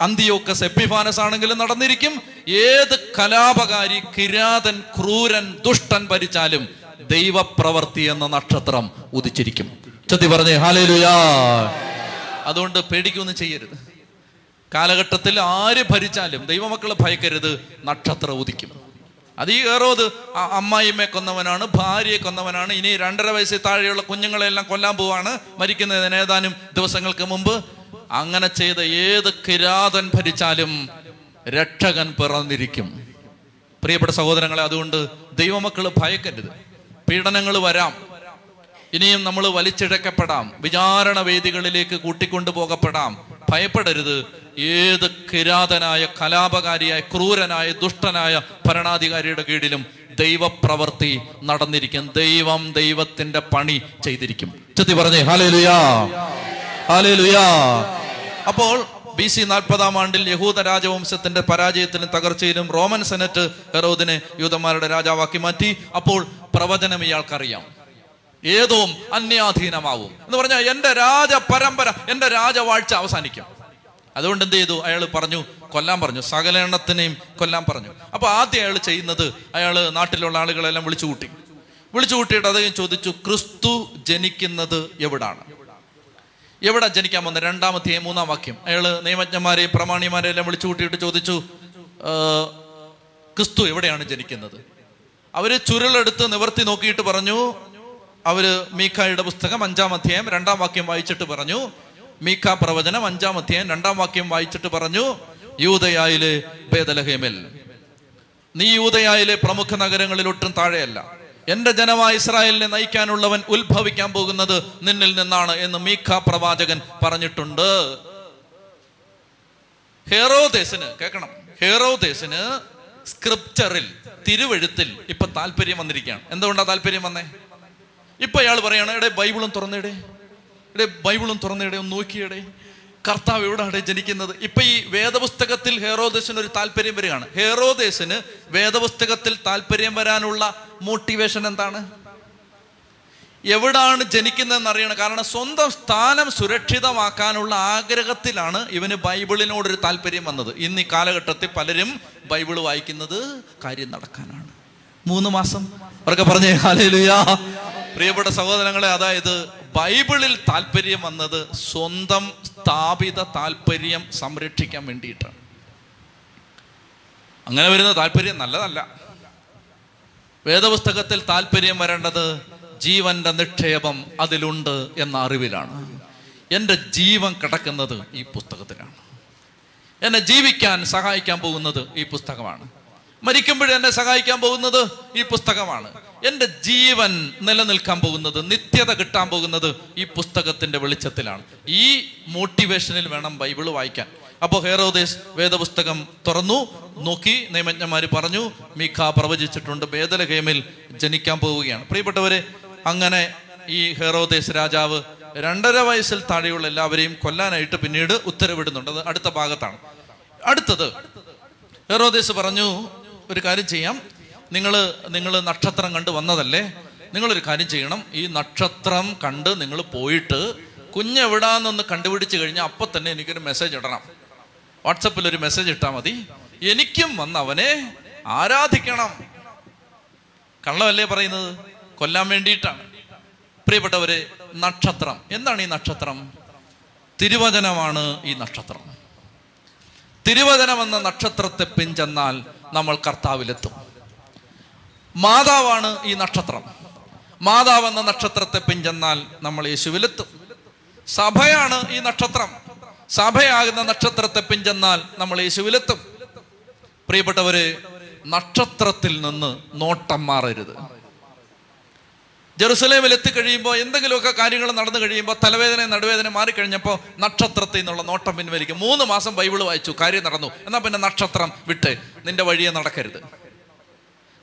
A: അന്തിയോക്കസ് എപ്പിഫാനസ് ആണെങ്കിലും നടന്നിരിക്കും ഏത് കലാപകാരി കിരാതൻ ക്രൂരൻ ദുഷ്ടൻ ഭരിച്ചാലും ദൈവപ്രവർത്തി എന്ന നക്ഷത്രം ഉദിച്ചിരിക്കും. ചത്തി പറഞ്ഞേ ഹാലേലുയാ അതുകൊണ്ട് പേടിക്കൊന്നും ചെയ്യരുത്. കാലഘട്ടത്തിൽ ആര് ഭരിച്ചാലും ദൈവമക്കളെ ഭയക്കരുത് നക്ഷത്രം ഉദിക്കും. അത് ഈ ഏറോത് അമ്മായിമ്മയെ കൊന്നവനാണ് ഭാര്യയെ കൊന്നവനാണ് ഇനി രണ്ടര വയസ്സിൽ താഴെയുള്ള കുഞ്ഞുങ്ങളെല്ലാം കൊല്ലാൻ പോവാണ് മരിക്കുന്നതിന് ഏതാനും ദിവസങ്ങൾക്ക് മുമ്പ്. അങ്ങനെ ചെയ്ത ഏത് കിരാതൻ ഭരിച്ചാലും രക്ഷകൻ പിറന്നിരിക്കും. പ്രിയപ്പെട്ട സഹോദരങ്ങളെ അതുകൊണ്ട് ദൈവമക്കൾ ഭയക്കരുത്. പീഡനങ്ങൾ വരാം. ഇനിയും നമ്മൾ വലിച്ചിഴക്കപ്പെടാം. വിചാരണ വേദികളിലേക്ക് കൂട്ടിക്കൊണ്ടു പോകപ്പെടാം ഭയപ്പെടരുത്. ഏത് കിരാതനായ കലാപകാരിയായ ക്രൂരനായ ദുഷ്ടനായ ഭരണാധികാരിയുടെ കീഴിലും ദൈവപ്രവർത്തി നടന്നിരിക്കും. ദൈവം ദൈവത്തിന്റെ പണി ചെയ്തിരിക്കും. ചെത്തി പറഞ്ഞേ ഹാലേ ലുയാ ഹാലേ ലുയാ അപ്പോൾ ബി സി നാൽപ്പതാം ആണ്ടിൽ യഹൂദ രാജവംശത്തിന്റെ പരാജയത്തിലും തകർച്ചയിലും റോമൻ സെനറ്റ് ഹെറോദിനെ യൂതന്മാരുടെ രാജാവാക്കി മാറ്റി. അപ്പോൾ പ്രവചനം ഇയാൾക്കറിയാം. ഏതോ അന്യാധീനമാവും എന്ന് പറഞ്ഞാൽ എന്റെ രാജ പരമ്പര എന്റെ രാജവാഴ്ച അവസാനിക്കും. അതുകൊണ്ട് എന്ത് ചെയ്തു? അയാൾ പറഞ്ഞു കൊല്ലാൻ പറഞ്ഞു. സകല എണ്ണത്തിനെയും കൊല്ലാൻ പറഞ്ഞു. അപ്പൊ ആദ്യം അയാൾ ചെയ്യുന്നത് അയാൾ നാട്ടിലുള്ള ആളുകളെല്ലാം വിളിച്ചു കൂട്ടി വിളിച്ചു കൂട്ടിയിട്ട് അദ്ദേഹം ചോദിച്ചു ക്രിസ്തു ജനിക്കുന്നത് എവിടാണ്? എവിടെ ജനിക്കാൻ വന്നത് രണ്ടാമത്തെ മൂന്നാം വാക്യം. അയാൾ നിയമജ്ഞന്മാരെ പ്രമാണിമാരെ എല്ലാം വിളിച്ചു കൂട്ടിയിട്ട് ചോദിച്ചു ക്രിസ്തു എവിടെയാണ് ജനിക്കുന്നത്? അവർ ചുരുളെടുത്ത് നിവർത്തി നോക്കിയിട്ട് പറഞ്ഞു അവർ മീഖായുടെ പുസ്തകം അഞ്ചാം അധ്യായം രണ്ടാം വാക്യം വായിച്ചിട്ട് പറഞ്ഞു മീഖ പ്രവചനം അഞ്ചാം അധ്യായം രണ്ടാം വാക്യം വായിച്ചിട്ട് പറഞ്ഞു യൂതയായിലെ ഭേദലഹേമൽ നീ യൂതയായിലെ പ്രമുഖ നഗരങ്ങളിൽ ഒട്ടും താഴെയല്ല. എന്റെ ജനമായ ഇസ്രായേലിനെ നയിക്കാനുള്ളവൻ ഉത്ഭവിക്കാൻ പോകുന്നത് നിന്നിൽ നിന്നാണ് എന്ന് മീഖ പ്രവാചകൻ പറഞ്ഞിട്ടുണ്ട്. ഹേറോദേസിന് കേൾക്കണം. ഹേറോദേസിന് സ്ക്രിപ്ചറിൽ തിരുവഴുത്തിൽ ഇപ്പൊ താല്പര്യം വന്നിരിക്കുകയാണ്. എന്തുകൊണ്ടാ താല്പര്യം വന്നേ? ഇപ്പൊ അയാൾ പറയാണ് എടേ ബൈബിളും തുറന്നിടേ. എടേ ബൈബിളും തുറന്നിടേ ഒന്ന് നോക്കിയടേ. കർത്താവ് എവിടെയാണ് ജനിക്കുന്നത്? ഇപ്പൊ ഈ വേദപുസ്തകത്തിൽ ഹേറോദേശന് ഒരു താല്പര്യം വരികയാണ്. ഹേറോദേശന് വേദപുസ്തകത്തിൽ താല്പര്യം വരാനുള്ള മോട്ടിവേഷൻ എന്താണ്? എവിടാണ് ജനിക്കുന്നതെന്ന് അറിയണം. കാരണം സ്വന്തം സ്ഥാനം സുരക്ഷിതമാക്കാനുള്ള ആഗ്രഹത്തിലാണ് ഇവന് ബൈബിളിനോടൊരു താല്പര്യം വന്നത്. ഇന്ന് ഈ കാലഘട്ടത്തിൽ പലരും ബൈബിൾ വായിക്കുന്നത് കാര്യം നടക്കാനാണ്. മൂന്ന് മാസം. അവരൊക്കെ പറഞ്ഞേ ഹാലേലുയാ പ്രിയപ്പെട്ട സഹോദരങ്ങളെ അതായത് ബൈബിളിൽ താല്പര്യം വന്നത് സ്വന്തം സ്ഥാപിത താല്പര്യം സംരക്ഷിക്കാൻ വേണ്ടിയിട്ടാണ്. അങ്ങനെ വരുന്ന താല്പര്യം നല്ലതല്ല. വേദപുസ്തകത്തിൽ താല്പര്യം വരേണ്ടത് ജീവന്റെ നിക്ഷേപം അതിലുണ്ട് എന്ന അറിവിലാണ്. എന്റെ ജീവൻ കിടക്കുന്നത് ഈ പുസ്തകത്തിലാണ്. എന്നെ ജീവിക്കാൻ സഹായിക്കാൻ പോകുന്നത് ഈ പുസ്തകമാണ്. മരിക്കുമ്പോഴേ എന്നെ സഹായിക്കാൻ പോകുന്നത് ഈ പുസ്തകമാണ്. എന്റെ ജീവൻ നിലനിൽക്കാൻ പോകുന്നത് നിത്യത കിട്ടാൻ പോകുന്നത് ഈ പുസ്തകത്തിന്റെ വെളിച്ചത്തിലാണ്. ഈ മോട്ടിവേഷനിൽ വേണം ബൈബിൾ വായിക്കാൻ. അപ്പോൾ ഹേറോദേസ് വേദപുസ്തകം തുറന്നു. നോക്കി നിയമജ്ഞന്മാർ പറഞ്ഞു മീഖ പ്രവചിച്ചിട്ടുണ്ട് വേദലഹേമിൽ ജനിക്കാൻ പോവുകയാണ്. പ്രിയപ്പെട്ടവരെ അങ്ങനെ ഈ ഹെറോദേശ് രാജാവ് രണ്ടര വയസ്സിൽ താഴെയുള്ള എല്ലാവരെയും കൊല്ലാനായിട്ട് പിന്നീട് ഉത്തരവിടുന്നുണ്ട്. അത് അടുത്ത ഭാഗത്താണ്. അടുത്തത് ഹെറോദേശ് പറഞ്ഞു ഒരു കാര്യം ചെയ്യാം. നിങ്ങൾ നിങ്ങൾ നക്ഷത്രം കണ്ട് വന്നതല്ലേ? നിങ്ങളൊരു കാര്യം ചെയ്യണം. ഈ നക്ഷത്രം കണ്ട് നിങ്ങൾ പോയിട്ട് കുഞ്ഞെവിടാന്നൊന്ന് കണ്ടുപിടിച്ച് കഴിഞ്ഞാൽ അപ്പം തന്നെ എനിക്കൊരു മെസ്സേജ് ഇടണം. വാട്സപ്പിൽ ഒരു മെസ്സേജ് ഇട്ടാൽ മതി. എനിക്കും വന്ന് അവനെ ആരാധിക്കണം. കള്ളമല്ലേ പറയുന്നത്? കൊല്ലാൻ വേണ്ടിയിട്ടാണ്. പ്രിയപ്പെട്ടവരെ നക്ഷത്രം. എന്താണ് ഈ നക്ഷത്രം? തിരുവചനമാണ് ഈ നക്ഷത്രം. തിരുവചനം എന്ന നക്ഷത്രത്തെ പിഞ്ചെന്നാൽ നമ്മൾ കർത്താവിലെത്തും. മാതാവാണ് ഈ നക്ഷത്രം. മാതാവ് എന്ന നക്ഷത്രത്തെ പിഞ്ചെന്നാൽ നമ്മൾ യേശുവിലെത്തും. സഭയാണ് ഈ നക്ഷത്രം. സഭയാകുന്ന നക്ഷത്രത്തെ പിഞ്ചെന്നാൽ നമ്മൾ യേശുവിലെത്തും. പ്രിയപ്പെട്ടവരെ നക്ഷത്രത്തിൽ നിന്ന് നോട്ടം മാറരുത്. ജെറുസലേമിൽ എത്തിക്കഴിയുമ്പോൾ എന്തെങ്കിലുമൊക്കെ കാര്യങ്ങൾ നടന്നു കഴിയുമ്പോൾ തലവേദന നടുവേദന മാറിക്കഴിഞ്ഞപ്പോൾ നക്ഷത്രത്തിൽ നിന്നുള്ള നോട്ടം പിൻവലിക്കും. മൂന്ന് മാസം ബൈബിൾ വായിച്ചു കാര്യം നടന്നു. എന്നാൽ പിന്നെ നക്ഷത്രം വിട്ട് നിന്റെ വഴിയെ നടക്കരുത്.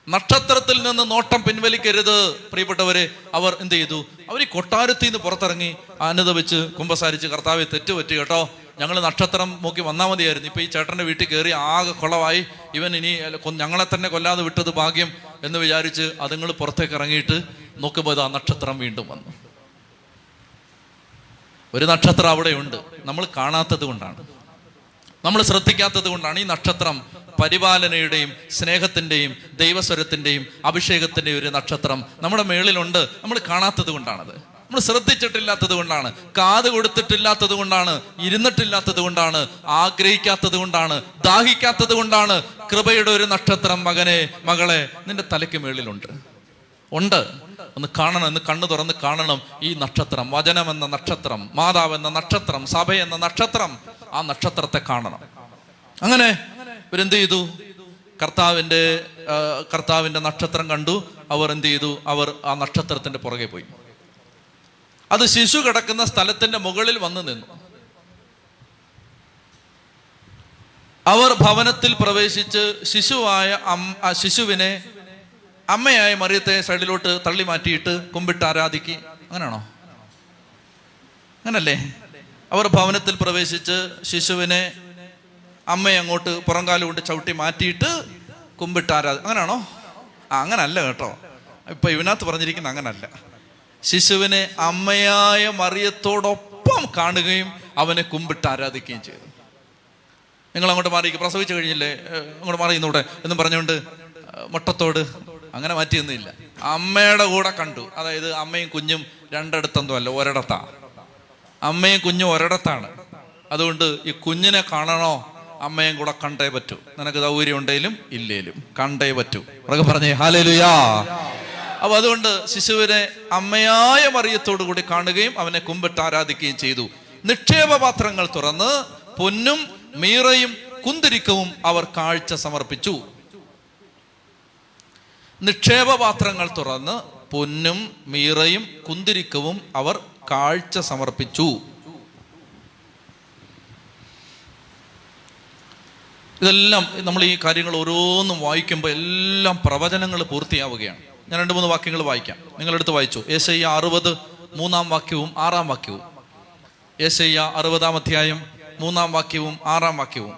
A: നക്ഷത്രത്തിൽ നിന്ന് നോട്ടം പിൻവലിക്കരുത്. പ്രിയപ്പെട്ടവരെ അവർ എന്ത് ചെയ്തു? അവർ ഈ കൊട്ടാരത്തിൽ നിന്ന് പുറത്തിറങ്ങി അനുദപിച്ച് കുമ്പസാരിച്ച് കർത്താവെ തെറ്റുപറ്റി കേട്ടോ. ഞങ്ങൾ നക്ഷത്രം നോക്കി വന്നാൽ മതിയായിരുന്നു. ഇപ്പൊ ഈ ചേട്ടന്റെ വീട്ടിൽ കയറി ആകെ കൊളവായി. ഇവൻ ഇനി ഞങ്ങളെ തന്നെ കൊല്ലാതെ വിട്ടത് ഭാഗ്യം എന്ന് വിചാരിച്ച് അതുങ്ങൾ പുറത്തേക്ക് ഇറങ്ങിയിട്ട് നോക്കുമ്പോൾ ആ നക്ഷത്രം വീണ്ടും വന്നു. ഒരു നക്ഷത്രം അവിടെയുണ്ട്. നമ്മൾ കാണാത്തത് കൊണ്ടാണ്. നമ്മൾ ശ്രദ്ധിക്കാത്തത് കൊണ്ടാണ് ഈ നക്ഷത്രം പരിപാലനയുടെയും സ്നേഹത്തിന്റെയും ദൈവസ്വരത്തിന്റെയും അഭിഷേകത്തിന്റെയും ഒരു നക്ഷത്രം നമ്മുടെ മേളിലുണ്ട്. നമ്മൾ കാണാത്തത് കൊണ്ടാണത്. നമ്മൾ ശ്രദ്ധിച്ചിട്ടില്ലാത്തത് കൊണ്ടാണ്. കാത് കൊടുത്തിട്ടില്ലാത്തത് കൊണ്ടാണ്. ഇരുന്നിട്ടില്ലാത്തത് കൊണ്ടാണ്. ആഗ്രഹിക്കാത്തത് കൊണ്ടാണ്. ദാഹിക്കാത്തത് കൊണ്ടാണ്. കൃപയുടെ ഒരു നക്ഷത്രം മകനെ മകളെ നിന്റെ തലയ്ക്ക് മേളിലുണ്ട്. ഉണ്ട്. ഒന്ന് കാണണം ഒന്ന് കണ്ണു തുറന്ന് കാണണം. ഈ നക്ഷത്രം വചനം എന്ന നക്ഷത്രം മാതാവ് എന്ന നക്ഷത്രം സഭ എന്ന നക്ഷത്രം ആ നക്ഷത്രത്തെ കാണണം. അങ്ങനെ ഇവരെന്ത് ചെയ്തു? കർത്താവിന്റെ കർത്താവിന്റെ നക്ഷത്രം കണ്ടു. അവർ എന്ത് ചെയ്തു? അവർ ആ നക്ഷത്രത്തിന്റെ പുറകെ പോയി. അത് ശിശു കിടക്കുന്ന സ്ഥലത്തിന്റെ മുകളിൽ വന്ന് നിന്നു. അവർ ഭവനത്തിൽ പ്രവേശിച്ച് ശിശുവായ ശിശുവിനെ അമ്മയായ മറിയത്തെ സൈഡിലോട്ട് തള്ളി മാറ്റിയിട്ട് കുമ്പിട്ട് ആരാധിക്ക്. അങ്ങനെയാണോ? അങ്ങനല്ലേ? അവർ ഭവനത്തിൽ പ്രവേശിച്ച് ശിശുവിനെ അമ്മയെ അങ്ങോട്ട് പുറംകാലം കൊണ്ട് ചവിട്ടി മാറ്റിയിട്ട് കുമ്പിട്ട് ആരാധ അങ്ങനെയാണോ? ആ അങ്ങനല്ല കേട്ടോ. ഇപ്പൊ ഇവനകത്ത് പറഞ്ഞിരിക്കുന്ന അങ്ങനല്ല. ശിശുവിനെ അമ്മയായ മറിയത്തോടൊപ്പം കാണുകയും അവനെ കുമ്പിട്ട് ആരാധിക്കുകയും ചെയ്തു. നിങ്ങൾ അങ്ങോട്ട് മാറി പ്രസവിച്ചു കഴിഞ്ഞില്ലേ? അങ്ങോട്ട് മാറി എന്നും പറഞ്ഞുകൊണ്ട് മുട്ടത്തോട് അങ്ങനെ മാറ്റിയൊന്നുമില്ല. അമ്മയുടെ കൂടെ കണ്ടു. അതായത് അമ്മയും കുഞ്ഞും രണ്ടിടത്തൊന്നും അല്ല ഒരിടത്താ. അമ്മയും കുഞ്ഞും ഒരിടത്താണ്. അതുകൊണ്ട് ഈ കുഞ്ഞിനെ കാണണോ അമ്മയും കൂടെ കണ്ടേ പറ്റൂ. നിനക്ക് സൗകര്യം ഉണ്ടെങ്കിലും ഇല്ലേലും കണ്ടേ പറ്റൂ. അതൊക്കെ പറഞ്ഞേ ഹാലലുയാ. അപ്പൊ അതുകൊണ്ട് ശിശുവിനെ അമ്മയായ മറിയത്തോടു കൂടി കാണുകയും അവനെ കുമ്പിട്ട് ആരാധിക്കുകയും ചെയ്തു. നിക്ഷേപ പാത്രങ്ങൾ തുറന്ന് പൊന്നും മീറയും കുന്തിരിക്കവും അവർ കാഴ്ച സമർപ്പിച്ചു. നിക്ഷേപ പാത്രങ്ങൾ തുറന്ന് പൊന്നും മീറയും കുന്തിരിക്കവും അവർ കാഴ്ച സമർപ്പിച്ചു. ഇതെല്ലാം നമ്മൾ ഈ കാര്യങ്ങൾ ഓരോന്നും വായിക്കുമ്പോൾ എല്ലാം പ്രവചനങ്ങൾ പൂർത്തിയാവുകയാണ്. ഞാൻ രണ്ട് മൂന്ന് വാക്യങ്ങൾ വായിക്കാം. നിങ്ങളെടുത്ത് വായിച്ചു. ഏശയ്യ അറുപത് മൂന്നാം വാക്യവും ആറാം വാക്യവും. ഏശയ്യ അറുപതാം അധ്യായം മൂന്നാം വാക്യവും ആറാം വാക്യവും.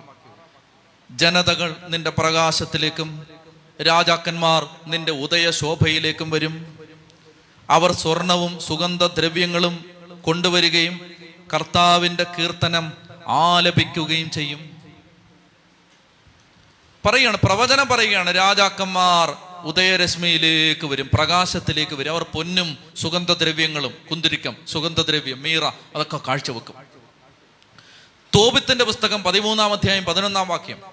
A: ജനതകൾ നിന്റെ പ്രകാശത്തിലേക്കും രാജാക്കന്മാർ നിന്റെ ഉദയശോഭയിലേക്കും വരും. അവർ സ്വർണവും സുഗന്ധദ്രവ്യങ്ങളും കൊണ്ടുവരികയും കർത്താവിന്റെ കീർത്തനം ആലപിക്കുകയും ചെയ്യും. പറയാണ് പ്രവചനം പറയുകയാണ് രാജാക്കന്മാർ ഉദയരശ്മിയിലേക്ക് വരും പ്രകാശത്തിലേക്ക് വരും. അവർ പൊന്നും സുഗന്ധദ്രവ്യങ്ങളും കുന്തിരിക്കം സുഗന്ധദ്രവ്യം മീറ അതൊക്കെ കാഴ്ചവെക്കും. തോപിത്തിന്റെ പുസ്തകം പതിമൂന്നാം അധ്യായം പതിനൊന്നാം വാക്യം.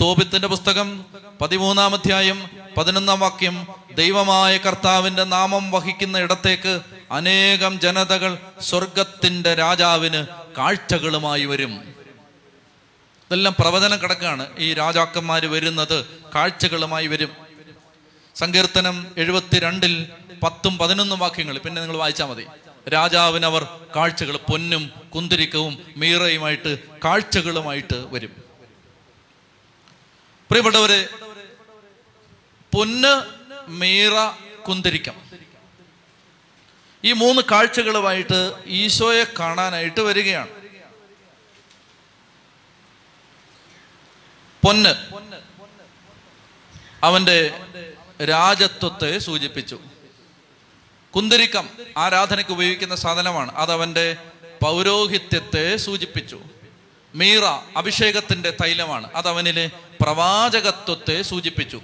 A: തോബിത്തിന്റെ പുസ്തകം പതിമൂന്നാം അധ്യായം പതിനൊന്നാം വാക്യം ദൈവമായ കർത്താവിന്റെ നാമം വഹിക്കുന്ന ഇടത്തേക്ക് അനേകം ജനതകൾ സ്വർഗത്തിന്റെ രാജാവിന് കാഴ്ചകളുമായി വരും. ഇതെല്ലാം പ്രവചനം കിടക്കാണ്. ഈ രാജാക്കന്മാർ വരുന്നത് കാഴ്ചകളുമായി വരും. സങ്കീർത്തനം എഴുപത്തിരണ്ടിൽ പത്തും പതിനൊന്നും വാക്യങ്ങൾ. പിന്നെ നിങ്ങൾ വായിച്ചാൽ മതി. രാജാവിനവർ കാഴ്ചകൾ പൊന്നും കുന്തിരിക്കവും മീറയുമായിട്ട് കാഴ്ചകളുമായിട്ട് വരും. പ്രിയപ്പെട്ടവര് പൊന്ന് മീറ കുന്തിരിക്കം. ഈ മൂന്ന് കാഴ്ചകളുമായിട്ട് ഈശോയെ കാണാനായിട്ട് വരികയാണ്. പൊന്ന്. അവന്റെ രാജത്വത്തെ സൂചിപ്പിച്ചു. കുന്തിരിക്കം ആരാധനയ്ക്ക് ഉപയോഗിക്കുന്ന സാധനമാണ്. അത് അവന്റെ പൗരോഹിത്യത്തെ സൂചിപ്പിച്ചു. മീറ അഭിഷേകത്തിന്റെ തൈലമാണ്. അത് അവനിലെ പ്രവാചകത്വത്തെ സൂചിപ്പിച്ചു.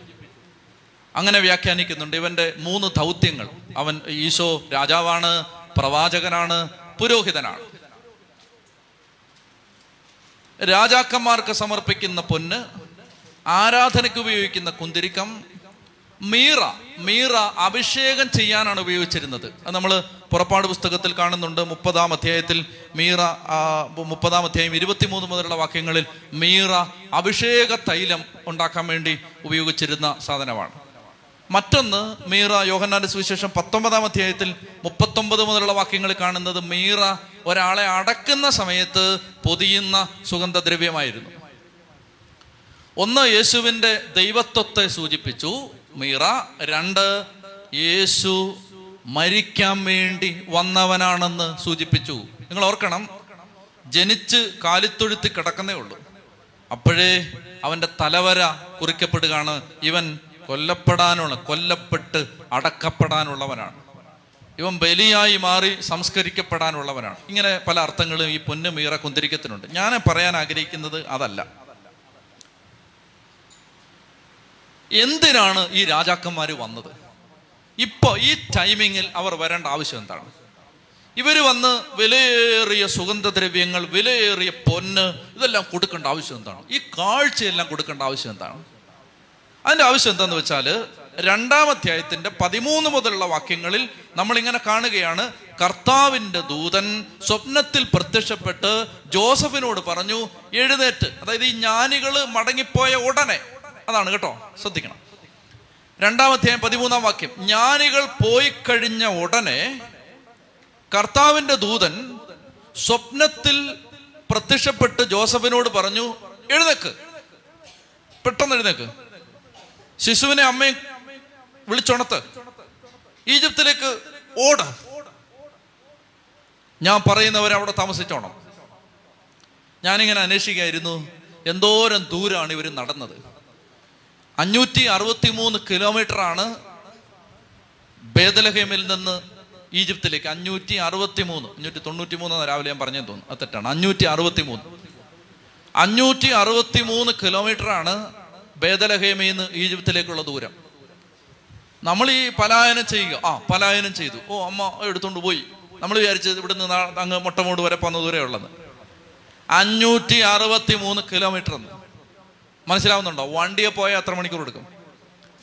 A: അങ്ങനെ വ്യാഖ്യാനിക്കുന്നുണ്ട്. ഇവന്റെ മൂന്ന് ദൗത്യങ്ങൾ. അവൻ ഈശോ രാജാവാണ് പ്രവാചകനാണ് പുരോഹിതനാണ്. രാജാക്കന്മാർക്ക് സമർപ്പിക്കുന്ന പൊന്ന് ആരാധനയ്ക്ക് ഉപയോഗിക്കുന്ന കുന്തിരിക്കം മീറ മീറ അഭിഷേകം ചെയ്യാനാണ് ഉപയോഗിച്ചിരുന്നത്. അത് നമ്മൾ പുറപ്പാട് പുസ്തകത്തിൽ കാണുന്നുണ്ട്. മുപ്പതാം അധ്യായത്തിൽ മീറ മുപ്പതാം അധ്യായം ഇരുപത്തിമൂന്ന് മുതലുള്ള വാക്യങ്ങളിൽ മീറ അഭിഷേക തൈലം ഉണ്ടാക്കാൻ വേണ്ടി ഉപയോഗിച്ചിരുന്ന സാധനമാണ്. മറ്റൊന്ന് മീറ യോഹന്നാന്റെ സുവിശേഷം പത്തൊമ്പതാം അധ്യായത്തിൽ മുപ്പത്തൊമ്പത് മുതലുള്ള വാക്യങ്ങൾ കാണുന്നത് മീറ ഒരാളെ അടക്കുന്ന സമയത്ത് പൊതിയുന്ന സുഗന്ധദ്രവ്യമായിരുന്നു. ഒന്ന് യേശുവിന്റെ ദൈവത്വത്തെ സൂചിപ്പിച്ചു മീറ. രണ്ട് യേശു മരിക്കാൻ വേണ്ടി വന്നവനാണെന്ന് സൂചിപ്പിച്ചു. നിങ്ങൾ ഓർക്കണം ജനിച്ച് കാലിത്തൊഴുത്തി കിടക്കുന്നേ ഉള്ളൂ. അപ്പോഴേ അവന്റെ തലവര കുറിക്കപ്പെടുകയാണ്. ഇവൻ കൊല്ലപ്പെടാനുള്ള കൊല്ലപ്പെട്ട് അടക്കപ്പെടാനുള്ളവനാണ്. ഇവൻ ബലിയായി മാറി സംസ്കരിക്കപ്പെടാനുള്ളവനാണ്. ഇങ്ങനെ പല അർത്ഥങ്ങളും ഈ പൊന്നു മീറ കുന്തിരിക്കത്തിനുണ്ട്. ഞാൻ പറയാൻ ആഗ്രഹിക്കുന്നത് അതല്ല. എന്തിനാണ് ഈ രാജാക്കന്മാർ വന്നത്? ഇപ്പോൾ ഈ ടൈമിങ്ങിൽ അവർ വരേണ്ട ആവശ്യം എന്താണ്? ഇവർ വന്ന് വിലയേറിയ സുഗന്ധദ്രവ്യങ്ങൾ വിലയേറിയ പൊന്ന് ഇതെല്ലാം കൊടുക്കേണ്ട ആവശ്യം എന്താണ്? ഈ കാഴ്ചയെല്ലാം കൊടുക്കേണ്ട ആവശ്യം എന്താണ്? അതിന്റെ ആവശ്യം എന്താണെന്ന് വെച്ചാൽ രണ്ടാം അധ്യായത്തിന്റെ പതിമൂന്ന് മുതലുള്ള വാക്യങ്ങളിൽ നമ്മളിങ്ങനെ കാണുകയാണ് കർത്താവിന്റെ ദൂതൻ സ്വപ്നത്തിൽ പ്രത്യക്ഷപ്പെട്ട് ജോസഫിനോട് പറഞ്ഞു എഴുന്നേറ്റ്. അതായത് ഈ ജ്ഞാനികൾ മടങ്ങിപ്പോയ ഉടനെ അതാണ് കേട്ടോ ശ്രദ്ധിക്കണം. രണ്ടാമധ്യായം പതിമൂന്നാം വാക്യം. ജ്ഞാനികൾ പോയി കഴിഞ്ഞ ഉടനെ കർത്താവിന്റെ ദൂതൻ സ്വപ്നത്തിൽ പ്രത്യക്ഷപ്പെട്ട് ജോസഫിനോട് പറഞ്ഞു എഴുന്നേക്ക്. പെട്ടെന്ന് എഴുന്നേക്ക്. ശിശുവിനെ അമ്മയും വിളിച്ചുണത്ത്. ഈജിപ്തിലേക്ക് ഓട. ഞാൻ പറയുന്നവർ അവിടെ താമസിച്ചോണം. ഞാനിങ്ങനെ അന്വേഷിക്കായിരുന്നു എന്തോരം ദൂരമാണ് ഇവർ നടന്നത്. അഞ്ഞൂറ്റി അറുപത്തി മൂന്ന് കിലോമീറ്റർ ആണ് ബേദലഹേമിൽ നിന്ന് ഈജിപ്തിലേക്ക്. അഞ്ഞൂറ്റി അറുപത്തി മൂന്ന് അഞ്ഞൂറ്റി തൊണ്ണൂറ്റി മൂന്ന് രാവിലെ ഞാൻ പറഞ്ഞു തോന്നുന്നു. അത് തെറ്റാണ്. അഞ്ഞൂറ്റി അറുപത്തി മൂന്ന് അഞ്ഞൂറ്റി അറുപത്തി മൂന്ന് കിലോമീറ്റർ ആണ് ബേദലഹേമിൽ നിന്ന് ഈജിപ്തിലേക്കുള്ള ദൂരം. നമ്മൾ ഈ പലായനം ചെയ്യുക. ആ പലായനം ചെയ്തു. ഓ അമ്മ എടുത്തുകൊണ്ട് പോയി. നമ്മൾ വിചാരിച്ചത് ഇവിടുന്ന് അങ്ങ് മുട്ടമൂട് വരെ പോകുന്ന ദൂരെ ഉള്ളത് അഞ്ഞൂറ്റി അറുപത്തി മൂന്ന് കിലോമീറ്റർ എന്ന്. മനസ്സിലാവുന്നുണ്ടോ? വണ്ടിയെ പോയാൽ എത്ര മണിക്കൂർ എടുക്കും?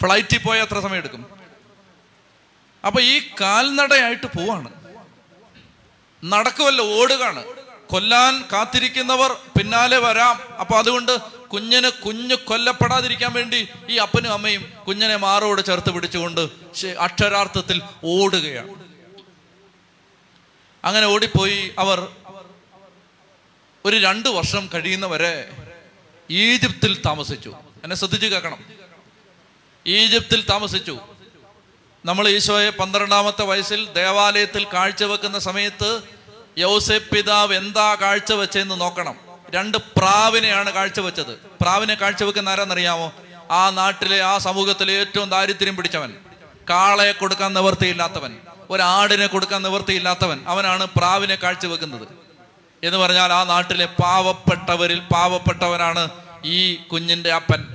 A: ഫ്ലൈറ്റിൽ പോയാൽ എത്ര സമയം എടുക്കും? അപ്പൊ ഈ കാൽനടയായിട്ട് പോവാണ്. നടക്കുമല്ലോ ഓടുകയാണ്. കൊല്ലാൻ കാത്തിരിക്കുന്നവർ പിന്നാലെ വരാം. അപ്പൊ അതുകൊണ്ട് കുഞ്ഞിന് കുഞ്ഞ് കൊല്ലപ്പെടാതിരിക്കാൻ വേണ്ടി ഈ അപ്പനും അമ്മയും കുഞ്ഞിനെ മാറോട് ചേർത്ത് പിടിച്ചുകൊണ്ട് അക്ഷരാർത്ഥത്തിൽ ഓടുകയാണ്. അങ്ങനെ ഓടിപ്പോയി. അവർ ഒരു രണ്ട് വർഷം കഴിയുന്നവരെ ഈജിപ്തിൽ താമസിച്ചു. എന്നെ ശ്രദ്ധിച്ചു കേൾക്കണം. ഈജിപ്തിൽ താമസിച്ചു. നമ്മൾ ഈശോയെ പന്ത്രണ്ടാമത്തെ വയസ്സിൽ ദേവാലയത്തിൽ കാഴ്ചവെക്കുന്ന സമയത്ത് യൗസേപ്പ് പിതാവ് എന്താ കാഴ്ചവെച്ചെന്ന് നോക്കണം. രണ്ട് പ്രാവിനെയാണ് കാഴ്ചവെച്ചത്. പ്രാവിനെ കാഴ്ചവെക്കുന്ന ആരാന്നറിയാമോ? ആ നാട്ടിലെ ആ സമൂഹത്തിലെ ഏറ്റവും ദാരിദ്ര്യം പിടിച്ചവൻ. കാളയെ കൊടുക്കാൻ നിവൃത്തിയില്ലാത്തവൻ. ഒരാടിനെ കൊടുക്കാൻ നിവൃത്തിയില്ലാത്തവൻ. അവനാണ് പ്രാവിനെ കാഴ്ചവെക്കുന്നത്. എന്ന് പറഞ്ഞാൽ ആ നാട്ടിലെ പാവപ്പെട്ടവരിൽ പാവപ്പെട്ടവനാണ് ഈ കുഞ്ഞിന്റെ അപ്പൻ.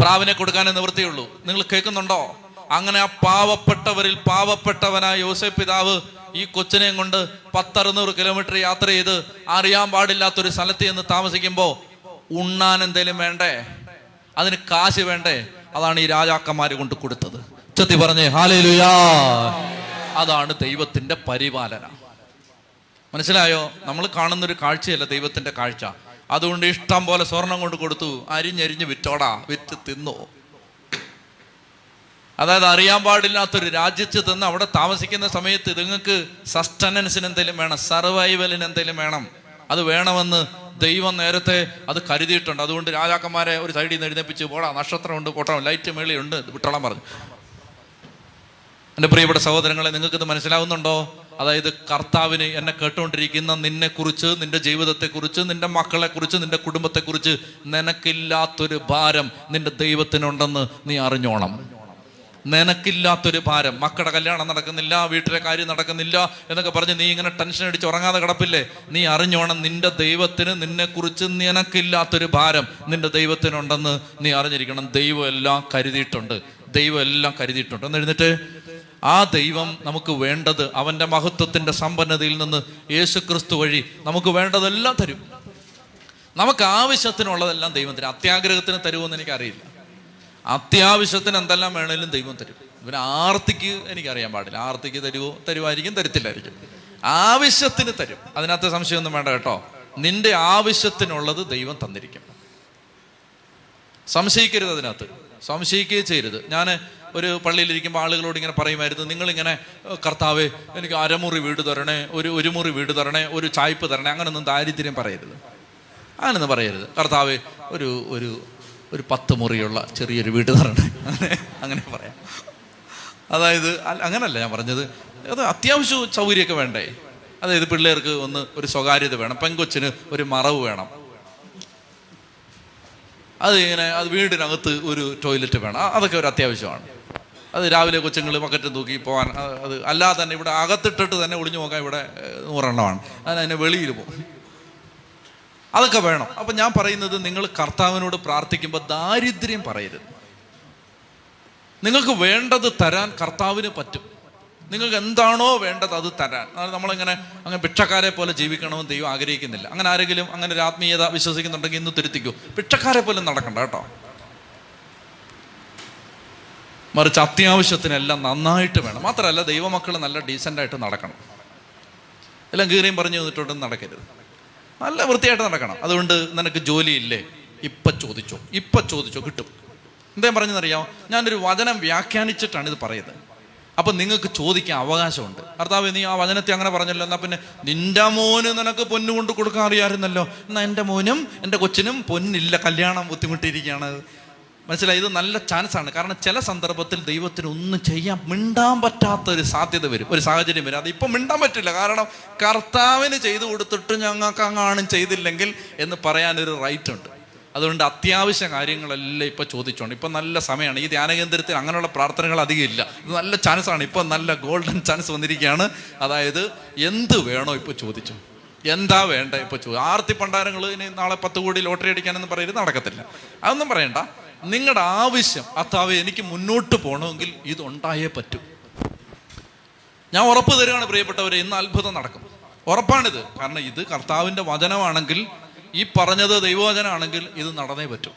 A: പ്രാവിനെ കൊടുക്കാനേ നിവൃത്തിയുള്ളൂ. നിങ്ങൾ കേൾക്കുന്നുണ്ടോ? അങ്ങനെ ആ പാവപ്പെട്ടവരിൽ പാവപ്പെട്ടവനായ യോസഫ് പിതാവ് ഈ കൊച്ചിനെയും കൊണ്ട് പത്തറുന്നൂറ് കിലോമീറ്റർ യാത്ര ചെയ്ത് അറിയാൻ പാടില്ലാത്തൊരു സ്ഥലത്ത് ചെന്ന് താമസിക്കുമ്പോൾ ഉണ്ണാൻ എന്തേലും വേണ്ടേ? അതിന് കാശ് വേണ്ടേ? അതാണ് ഈ രാജാക്കന്മാര് കൊണ്ട് കൊടുത്തത്. ചെത്തി പറഞ്ഞേ ഹാലേലുയാ. അതാണ് ദൈവത്തിന്റെ പരിപാലന. മനസ്സിലായോ? നമ്മൾ കാണുന്നൊരു കാഴ്ചയല്ല ദൈവത്തിന്റെ കാഴ്ച. അതുകൊണ്ട് ഇഷ്ടം പോലെ സ്വർണം കൊണ്ട് കൊടുത്തു അരിഞ്ഞരിഞ്ഞ് വിറ്റോടാ വിറ്റ് തിന്നോ. അതായത് അറിയാൻ പാടില്ലാത്തൊരു രാജ്യത്ത് തന്ന് അവിടെ താമസിക്കുന്ന സമയത്ത് ഇതുങ്ങൾക്ക് സസ്റ്റനൻസിന് എന്തെങ്കിലും വേണം സർവൈവലിന് എന്തെങ്കിലും വേണം. അത് വേണമെന്ന് ദൈവം നേരത്തെ അത് കരുതിയിട്ടുണ്ട്. അതുകൊണ്ട് രാജാക്കന്മാരെ ഒരു സൈഡിൽ നിന്ന് എഴുന്നേപ്പിച്ച് പോടാ നക്ഷത്രമുണ്ട് പോട്ടോ ലൈറ്റ് മേളിയുണ്ട് വിട്ടോളാൻ പറഞ്ഞു. എന്റെ പ്രിയപ്പെട്ട സഹോദരങ്ങളെ നിങ്ങൾക്ക് ഇത് മനസ്സിലാവുന്നുണ്ടോ? അതായത് കർത്താവിന് എന്നെ കേട്ടുകൊണ്ടിരിക്കുന്ന നിന്നെ കുറിച്ച് നിന്റെ ജീവിതത്തെക്കുറിച്ച് നിന്റെ മക്കളെക്കുറിച്ച് നിന്റെ കുടുംബത്തെക്കുറിച്ച് നിനക്കില്ലാത്തൊരു ഭാരം നിന്റെ ദൈവത്തിനുണ്ടെന്ന് നീ അറിഞ്ഞോണം. നിനക്കില്ലാത്തൊരു ഭാരം. മക്കളുടെ കല്യാണം നടക്കുന്നില്ല വീട്ടിലെ കാര്യം നടക്കുന്നില്ല എന്നൊക്കെ പറഞ്ഞ് നീ ഇങ്ങനെ ടെൻഷൻ അടിച്ച് ഉറങ്ങാതെ കിടപ്പില്ലേ? നീ അറിഞ്ഞോണം നിന്റെ ദൈവത്തിന് നിന്നെക്കുറിച്ച് നിനക്കില്ലാത്തൊരു ഭാരം നിന്റെ ദൈവത്തിനുണ്ടെന്ന് നീ അറിഞ്ഞിരിക്കണം. ദൈവം എല്ലാം കരുതിയിട്ടുണ്ട്. ദൈവം എല്ലാം കരുതിയിട്ടുണ്ട്. എന്ന് എഴുന്നിട്ട് ആ ദൈവം നമുക്ക് വേണ്ടത് അവന്റെ മഹത്വത്തിന്റെ സമ്പന്നതയിൽ നിന്ന് യേശു ക്രിസ്തു വഴി നമുക്ക് വേണ്ടതെല്ലാം തരും. നമുക്ക് ആവശ്യത്തിനുള്ളതെല്ലാം ദൈവം തരും. അത്യാഗ്രഹത്തിന് തരുമെന്ന് എനിക്കറിയില്ല. അത്യാവശ്യത്തിന് എന്തെല്ലാം വേണേലും ദൈവം തരും. ഇവന് ആർത്തിക്ക് എനിക്കറിയാൻ പാടില്ല. ആർത്തിക്ക് തരുമോ തരുമായിരിക്കും തരത്തില്ലായിരിക്കും ആവശ്യത്തിന് തരും. അതിനകത്ത് സംശയമൊന്നും വേണ്ട കേട്ടോ. നിന്റെ ആവശ്യത്തിനുള്ളത് ദൈവം തന്നിരിക്കും. സംശയിക്കരുത് അതിനകത്ത്. സംശയിക്കുകയും ചെയ്യരുത്. ഞാൻ ഒരു പള്ളിയിലിരിക്കുമ്പോൾ ആളുകളോട് ഇങ്ങനെ പറയുമായിരുന്നു നിങ്ങളിങ്ങനെ കർത്താവ് എനിക്ക് അരമുറി വീട് തരണേ ഒരു ഒരു മുറി വീട് തരണേ ഒരു ചായ്പ് തരണേ അങ്ങനൊന്നും ദാരിദ്ര്യം പറയരുത്. അങ്ങനൊന്നും പറയരുത്. കർത്താവേ ഒരു ഒരു ഒരു പത്ത് മുറിയുള്ള ചെറിയൊരു വീട് തരണേ. അങ്ങനെ അങ്ങനെ പറയാം. അതായത് അങ്ങനല്ല ഞാൻ പറഞ്ഞത്. അത് അത്യാവശ്യ സൗകര്യമൊക്കെ വേണ്ടേ? അതായത് പിള്ളേർക്ക് ഒന്ന് ഒരു സ്വകാര്യത വേണം പെങ്കൊച്ചിന് ഒരു മറവ് വേണം. അത് ഇങ്ങനെ അത് വീടിനകത്ത് ഒരു ടോയ്ലറ്റ് വേണം. അതൊക്കെ ഒരു അത്യാവശ്യമാണ്. അത് രാവിലെ കൊച്ചുങ്ങൾ ബക്കറ്റ് തൂക്കി പോകാൻ അത് അല്ലാതെ തന്നെ ഇവിടെ അകത്തിട്ടിട്ട് തന്നെ ഒളിഞ്ഞു നോക്കാൻ ഇവിടെ നൂറെണ്ണമാണ്. അതിനെ വെളിയിൽ പോകും. അതൊക്കെ വേണം. അപ്പം ഞാൻ പറയുന്നത് നിങ്ങൾ കർത്താവിനോട് പ്രാർത്ഥിക്കുമ്പോൾ ദാരിദ്ര്യം പറയരുത്. നിങ്ങൾക്ക് വേണ്ടത് തരാൻ കർത്താവിന് പറ്റും. നിങ്ങൾക്ക് എന്താണോ വേണ്ടത് അത് തരാൻ. നമ്മളിങ്ങനെ അങ്ങനെ ഭിക്ഷക്കാരെ പോലെ ജീവിക്കണമെന്ന് ദൈവം ആഗ്രഹിക്കുന്നില്ല. അങ്ങനെ ആരെങ്കിലും അങ്ങനെ ഒരു ആത്മീയത വിശ്വസിക്കുന്നുണ്ടെങ്കിൽ ഇന്ന് തിരുത്തിക്കൂ. ഭിക്ഷക്കാരെ പോലെ നടക്കണ്ട കേട്ടോ. മറിച്ച് അത്യാവശ്യത്തിനെല്ലാം നന്നായിട്ട് വേണം. മാത്രമല്ല ദൈവമക്കൾ നല്ല ഡീസന്റായിട്ട് നടക്കണം. എല്ലാം കീറിയും പറഞ്ഞു തന്നിട്ടുണ്ടെന്ന് നടക്കരുത്. നല്ല വൃത്തിയായിട്ട് നടക്കണം. അതുകൊണ്ട് നിനക്ക് ജോലിയില്ലേ? ഇപ്പൊ ചോദിച്ചോ. ഇപ്പൊ ചോദിച്ചോ. കിട്ടും. എന്താ പറഞ്ഞെന്നറിയാമോ ഞാനൊരു വചനം വ്യാഖ്യാനിച്ചിട്ടാണ് ഇത് പറയുന്നത്. അപ്പൊ നിങ്ങൾക്ക് ചോദിക്കാൻ അവകാശമുണ്ട്. കർത്താവ് നീ ആ വചനത്തെ അങ്ങനെ പറഞ്ഞല്ലോ. എന്നാ പിന്നെ നിന്റെ മോന് നിനക്ക് പൊന്നു കൊണ്ട് കൊടുക്കാൻ അറിയാമായിരുന്നല്ലോ. എന്നാ എന്റെ മോനും എന്റെ കൊച്ചിനും പൊന്നില്ല. കല്യാണം ബുദ്ധിമുട്ടിയിരിക്കുകയാണ്. മനസ്സിലായി? ഇത് നല്ല ചാൻസാണ് കാരണം ചില സന്ദർഭത്തിൽ ദൈവത്തിന് ഒന്നും ചെയ്യാൻ മിണ്ടാൻ പറ്റാത്ത ഒരു സാധ്യത വരും. ഒരു സാഹചര്യം വരും. അത് ഇപ്പം മിണ്ടാൻ പറ്റില്ല. കാരണം കർത്താവിന് ചെയ്തു കൊടുത്തിട്ട് ഞങ്ങൾക്ക് അങ്ങാണും ചെയ്തില്ലെങ്കിൽ എന്ന് പറയാനൊരു റൈറ്റ് ഉണ്ട്. അതുകൊണ്ട് അത്യാവശ്യ കാര്യങ്ങളെല്ലാം ഇപ്പോൾ ചോദിച്ചോണ്ട്. ഇപ്പം നല്ല സമയമാണ് ഈ ധ്യാനകേന്ദ്രത്തിൽ അങ്ങനെയുള്ള പ്രാർത്ഥനകൾ അധികം ഇല്ല. ഇത് നല്ല ചാൻസാണ് ഇപ്പം നല്ല ഗോൾഡൻ ചാൻസ് വന്നിരിക്കുകയാണ്. അതായത് എന്ത് വേണോ ഇപ്പോൾ ചോദിച്ചു. എന്താ വേണ്ട ഇപ്പോൾ ചോ ആർത്തി പണ്ടാരങ്ങൾ ഇനി നാളെ പത്ത് കോടി ലോട്ടറി അടിക്കാനെന്ന് പറയരുത് നടക്കത്തില്ല. അതൊന്നും പറയണ്ട. നിങ്ങളുടെ ആവശ്യം അത്താവ് എനിക്ക് മുന്നോട്ട് പോകണമെങ്കിൽ ഇതുണ്ടായേ പറ്റൂ. ഞാൻ ഉറപ്പ് തരികയാണ് പ്രിയപ്പെട്ടവരെ ഇന്ന് അത്ഭുതം നടക്കും. ഉറപ്പാണിത്. കാരണം ഇത് കർത്താവിന്റെ വചനമാണെങ്കിൽ ഈ പറഞ്ഞത് ദൈവവചനാണെങ്കിൽ ഇത് നടന്നേ പറ്റും.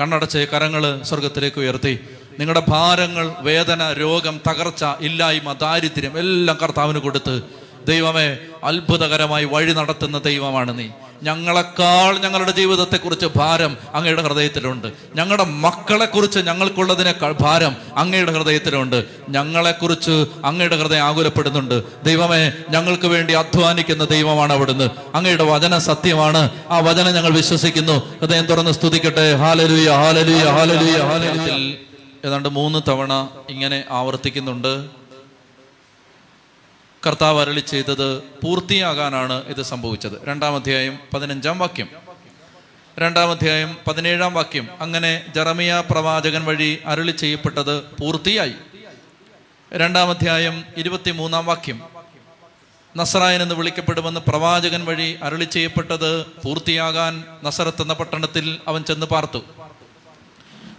A: കണ്ണടച്ച് കരങ്ങൾ സ്വർഗത്തിലേക്ക് ഉയർത്തി. നിങ്ങളുടെ ഭാരങ്ങൾ വേദന രോഗം തകർച്ച ഇല്ലായ്മ ദാരിദ്ര്യം എല്ലാം കർത്താവിന് കൊടുത്ത് ദൈവമേ അത്ഭുതകരമായി വഴി നടത്തുന്ന ദൈവമാണ് നീ. ഞങ്ങളെക്കാൾ ഞങ്ങളുടെ ജീവിതത്തെക്കുറിച്ച് ഭാരം അങ്ങയുടെ ഹൃദയത്തിലുണ്ട്. ഞങ്ങളുടെ മക്കളെക്കുറിച്ച് ഞങ്ങൾക്കുള്ളതിനേക്കാൾ ഭാരം അങ്ങയുടെ ഹൃദയത്തിലുണ്ട്. ഞങ്ങളെക്കുറിച്ച് അങ്ങയുടെ ഹൃദയം ആകുലപ്പെടുന്നുണ്ട്. ദൈവമേ ഞങ്ങൾക്ക് വേണ്ടി അധ്വാനിക്കുന്ന ദൈവമാണ് അവിടുന്ന്. അങ്ങയുടെ വചന സത്യമാണ്. ആ വചനം ഞങ്ങൾ വിശ്വസിക്കുന്നു. ഹൃദയം തുറന്ന് സ്തുതിക്കട്ടെ. ഹാലലുയ ഹാലലുയ ഹാലലുയ ഹാലലുയ. ഏതാണ്ട് മൂന്ന് തവണ ഇങ്ങനെ ആവർത്തിക്കുന്നുണ്ട്. കർത്താവ് അരളി ചെയ്തത് പൂർത്തിയാകാനാണ് ഇത് സംഭവിച്ചത്. രണ്ടാം അധ്യായം പതിനഞ്ചാം വാക്യം. രണ്ടാം അധ്യായം പതിനേഴാം വാക്യം. അങ്ങനെ ജറമിയ പ്രവാചകൻ വഴി അരളി ചെയ്യപ്പെട്ടത് പൂർത്തിയായി. രണ്ടാം അധ്യായം ഇരുപത്തിമൂന്നാം വാക്യം. നസറായൻ എന്ന് വിളിക്കപ്പെടുമെന്ന് പ്രവാചകൻ വഴി അരളി ചെയ്യപ്പെട്ടത് പൂർത്തിയാകാൻ നസറത്ത് എന്ന പട്ടണത്തിൽ അവൻ ചെന്ന് പാർത്തു.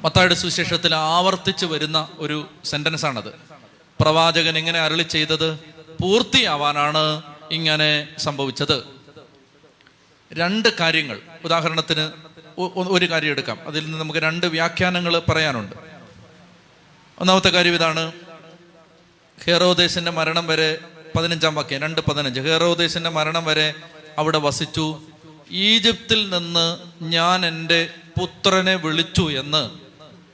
A: മത്തായുടെ സുവിശേഷത്തിൽ ആവർത്തിച്ച് വരുന്ന ഒരു സെന്റൻസ് ആണത്. പ്രവാചകൻ എങ്ങനെ അരളി ചെയ്തത്? പൂർത്തിയാവാനാണ് ഇങ്ങനെ സംഭവിച്ചത്. രണ്ട് കാര്യങ്ങൾ. ഉദാഹരണത്തിന് ഒരു കാര്യം എടുക്കാം. അതിൽ നിന്ന് നമുക്ക് രണ്ട് വ്യാഖ്യാനങ്ങൾ പറയാനുണ്ട്. ഒന്നാമത്തെ കാര്യം ഇതാണ്. ഹേറോദേശിന്റെ മരണം വരെ പതിനഞ്ചാം വാക്യം രണ്ട് പതിനഞ്ച്. ഹേറോദേശിന്റെ മരണം വരെ അവിടെ വസിച്ചു. ഈജിപ്തിൽ നിന്ന് ഞാൻ എന്റെ പുത്രനെ വിളിച്ചു എന്ന്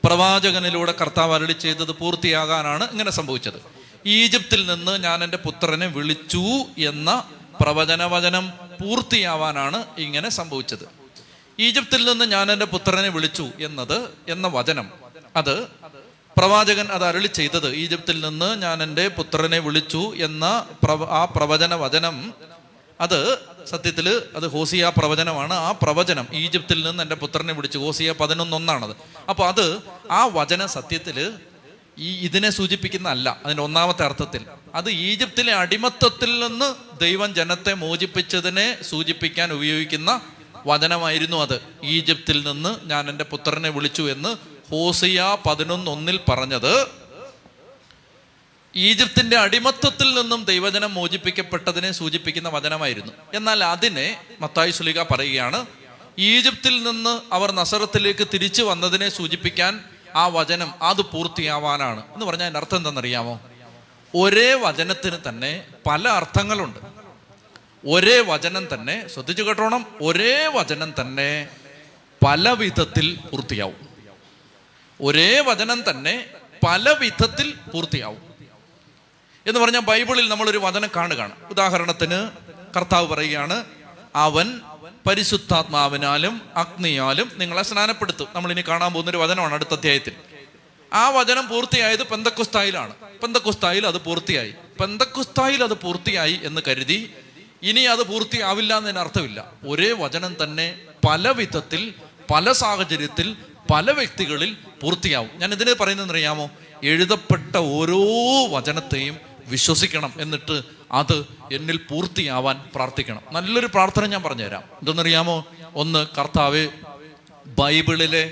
A: പ്രവാചകനിലൂടെ കർത്താവ് അരളി ചെയ്തത് പൂർത്തിയാകാനാണ് ഇങ്ങനെ സംഭവിച്ചത്. ഈജിപ്തിൽ നിന്ന് ഞാൻ എന്റെ പുത്രനെ വിളിച്ചു എന്ന പ്രവചനവചനം പൂർത്തിയാവാനാണ് ഇങ്ങനെ സംഭവിച്ചത്. ഈജിപ്തിൽ നിന്ന് ഞാൻ എന്റെ പുത്രനെ വിളിച്ചു എന്നത് എന്ന വചനം. അത് പ്രവാചകൻ അത് അരളി ചെയ്തത്. ഈജിപ്തിൽ നിന്ന് ഞാൻ എന്റെ പുത്രനെ വിളിച്ചു എന്ന ആ പ്രവചന വചനം അത് സത്യത്തിൽ അത് ഹോസിയ പ്രവചനമാണ്. ആ പ്രവചനം ഈജിപ്തിൽ നിന്ന് എന്റെ പുത്രനെ വിളിച്ചു. ഹോസിയ പതിനൊന്നൊന്നാണത്. അപ്പോൾ അത് ആ വചന സത്യത്തിൽ ഈ ഇതിനെ സൂചിപ്പിക്കുന്നതല്ല അതിന്റെ ഒന്നാമത്തെ അർത്ഥത്തിൽ. അത് ഈജിപ്തിലെ അടിമത്തത്തിൽ നിന്ന് ദൈവം ജനത്തെ മോചിപ്പിച്ചതിനെ സൂചിപ്പിക്കാൻ ഉപയോഗിക്കുന്ന വചനമായിരുന്നു അത്. ഈജിപ്തിൽ നിന്ന് ഞാൻ എന്റെ പുത്രനെ വിളിച്ചു എന്ന് ഹോസിയ പതിനൊന്നൊന്നിൽ പറഞ്ഞത് ഈജിപ്തിന്റെ അടിമത്തത്തിൽ നിന്നും ദൈവജനം മോചിപ്പിക്കപ്പെട്ടതിനെ സൂചിപ്പിക്കുന്ന വചനമായിരുന്നു. എന്നാൽ അതിനെ മത്തായി സുലിക പറയുകയാണ് ഈജിപ്തിൽ നിന്ന് അവർ നസറത്തിലേക്ക് തിരിച്ചു വന്നതിനെ സൂചിപ്പിക്കാൻ ആ വചനം അത് പൂർത്തിയാവാനാണ്. എന്ന് പറഞ്ഞാൽ അതിന്റെ അർത്ഥം എന്താണെന്നറിയാമോ? ഒരേ വചനത്തിന് തന്നെ പല അർത്ഥങ്ങളുണ്ട്. ഒരേ വചനം തന്നെ ശ്രദ്ധിച്ചു കേട്ടോണം ഒരേ വചനം തന്നെ പല വിധത്തിൽ പൂർത്തിയാവും. ഒരേ വചനം തന്നെ പല വിധത്തിൽ പൂർത്തിയാവും. എന്ന് പറഞ്ഞാൽ ബൈബിളിൽ നമ്മളൊരു വചനം കാണുകയാണ്. ഉദാഹരണത്തിന് കർത്താവ് പറയുകയാണ് അവൻ പരിശുദ്ധാത്മാവിനാലും അഗ്നിയാലും നിങ്ങളെ സ്നാനപ്പെടുത്തും. നമ്മൾ ഇനി കാണാൻ പോകുന്ന ഒരു വചനമാണ് അടുത്ത അധ്യായത്തിൽ. ആ വചനം പൂർത്തിയായത് പെന്തക്കുസ്തായിലാണ്. പെന്തക്കുസ്തായിൽ അത് പൂർത്തിയായി. പെന്തക്കുസ്തായിൽ അത് പൂർത്തിയായി എന്ന് കരുതി ഇനി അത് പൂർത്തിയാവില്ല എന്നതിന് അർത്ഥമില്ല. ഒരേ വചനം തന്നെ പല വിധത്തിൽ പല സാഹചര്യത്തിൽ പല വ്യക്തികളിൽ പൂർത്തിയാവും. ഞാൻ ഇതിനെ പറയുന്നതെന്ന് അറിയാമോ? എഴുതപ്പെട്ട ഓരോ വചനത്തെയും വിശ്വസിക്കണം എന്നിട്ട് അത് എന്നിൽ പൂർത്തിയാവാൻ പ്രാർത്ഥിക്കണം. നല്ലൊരു പ്രാർത്ഥന ഞാൻ പറഞ്ഞുതരാം. എന്തെന്നറിയാമോ? ഒന്ന് കർത്താവ് ബൈബിളിലെ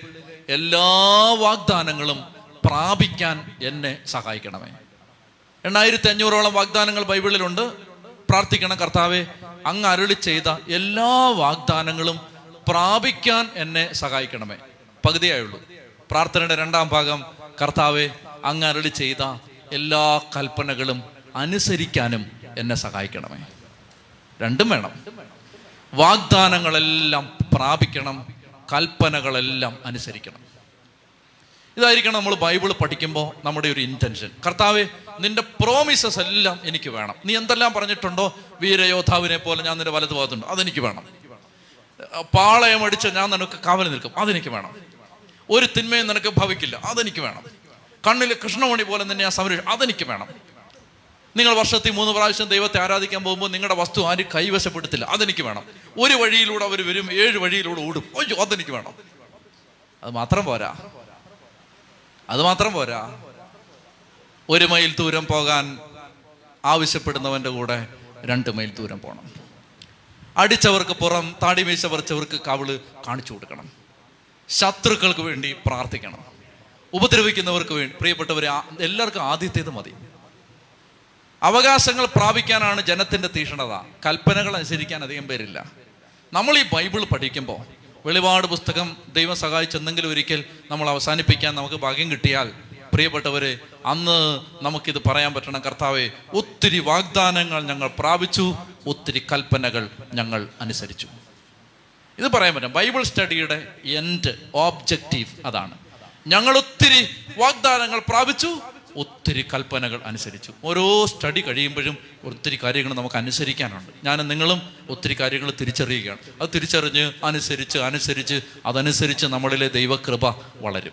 A: എല്ലാ വാഗ്ദാനങ്ങളും പ്രാപിക്കാൻ എന്നെ സഹായിക്കണമേ. എണ്ണായിരത്തി അഞ്ഞൂറോളം വാഗ്ദാനങ്ങൾ ബൈബിളിലുണ്ട്. പ്രാർത്ഥിക്കണം കർത്താവെ അങ്ങ് അരുളി ചെയ്ത എല്ലാ വാഗ്ദാനങ്ങളും പ്രാപിക്കാൻ എന്നെ സഹായിക്കണമേ. പകുതിയായുള്ളൂ. പ്രാർത്ഥനയുടെ രണ്ടാം ഭാഗം കർത്താവെ അങ്ങ് അരുളി ചെയ്ത എല്ലാ കൽപ്പനകളും അനുസരിക്കാനും എന്നെ സഹായിക്കണമേ. രണ്ടും വേണം. വാഗ്ദാനങ്ങളെല്ലാം പ്രാപിക്കണം. കൽപ്പനകളെല്ലാം അനുസരിക്കണം. ഇതായിരിക്കണം നമ്മൾ ബൈബിൾ പഠിക്കുമ്പോൾ നമ്മുടെ ഒരു ഇന്റൻഷൻ കർത്താവ് നിന്റെ പ്രോമിസസ് എല്ലാം എനിക്ക് വേണം. നീ എന്തെല്ലാം പറഞ്ഞിട്ടുണ്ടോ? വീരയോദ്ധാവിനെ പോലെ ഞാൻ നിന്റെ വലതു ഭാഗത്തുണ്ട്. അതെനിക്ക് വേണം. പാളയം അടിച്ച് ഞാൻ നിനക്ക് കാവൽ നിൽക്കും. അതെനിക്ക് വേണം. ഒരു തിന്മയും നിനക്ക് ഭവിക്കില്ല. അതെനിക്ക് വേണം. കണ്ണിൽ കൃഷ്ണമണി പോലെ നിന്നെ ഞാൻ സംരക്ഷിക്കും. അതെനിക്ക് വേണം. നിങ്ങൾ വർഷത്തിൽ മൂന്ന് പ്രാവശ്യം ദൈവത്തെ ആരാധിക്കാൻ പോകുമ്പോൾ നിങ്ങളുടെ വസ്തു ആരും കൈവശപ്പെടുത്തില്ല. അതെനിക്ക് വേണം. ഒരു വഴിയിലൂടെ അവർ വരും ഏഴ് വഴിയിലൂടെ ഓടും. അയ്യോ അതെനിക്ക് വേണം. അത് മാത്രം പോരാ. അത് മാത്രം പോരാ. ഒരു മൈൽ ദൂരം പോകാൻ ആവശ്യപ്പെടുന്നവന്റെ കൂടെ രണ്ട് മൈൽ ദൂരം പോകണം അടിച്ചവർക്ക് പുറം താടി മീശ പറിച്ചവർക്ക് കവിൾ കാണിച്ചു കൊടുക്കണം. ശത്രുക്കൾക്ക് വേണ്ടി പ്രാർത്ഥിക്കണം. ഉപദ്രവിക്കുന്നവർക്ക് വേണ്ടി പ്രിയപ്പെട്ടവരെ എല്ലാവർക്കും ആദ്യത്തേത് മതി. അവകാശങ്ങൾ പ്രാപിക്കാനാണ് ജനത്തിന്റെ തീഷ്ണത. കൽപ്പനകൾ അനുസരിക്കാൻ അധികം പേരില്ല. നമ്മൾ ഈ ബൈബിൾ പഠിക്കുമ്പോൾ വെളിപാട് പുസ്തകം ദൈവം സഹായിച്ചെന്തെങ്കിലും ഒരിക്കൽ നമ്മൾ അവസാനിപ്പിക്കാൻ നമുക്ക് ഭാഗ്യം കിട്ടിയാൽ പ്രിയപ്പെട്ടവരെ അന്ന് നമുക്കിത് പറയാൻ പറ്റണം. കർത്താവെ ഒത്തിരി വാഗ്ദാനങ്ങൾ ഞങ്ങൾ പ്രാപിച്ചു ഒത്തിരി കൽപ്പനകൾ ഞങ്ങൾ അനുസരിച്ചു. ഇത് പറയാൻ പറ്റും. ബൈബിൾ സ്റ്റഡിയുടെ എൻഡ് ഓബ്ജക്റ്റീവ് അതാണ്. ഞങ്ങൾ ഒത്തിരി വാഗ്ദാനങ്ങൾ പ്രാപിച്ചു ഒത്തിരി കൽപ്പനകൾ അനുസരിച്ചു. ഓരോ സ്റ്റഡി കഴിയുമ്പോഴും ഒത്തിരി കാര്യങ്ങൾ നമുക്ക് അനുസരിക്കാനുണ്ട്. ഞാൻ നിങ്ങളും ഒത്തിരി കാര്യങ്ങൾ തിരിച്ചറിയുകയാണ്. അത് തിരിച്ചറിഞ്ഞ് അനുസരിച്ച് അനുസരിച്ച് അതനുസരിച്ച് നമ്മളിലെ ദൈവകൃപ വളരും.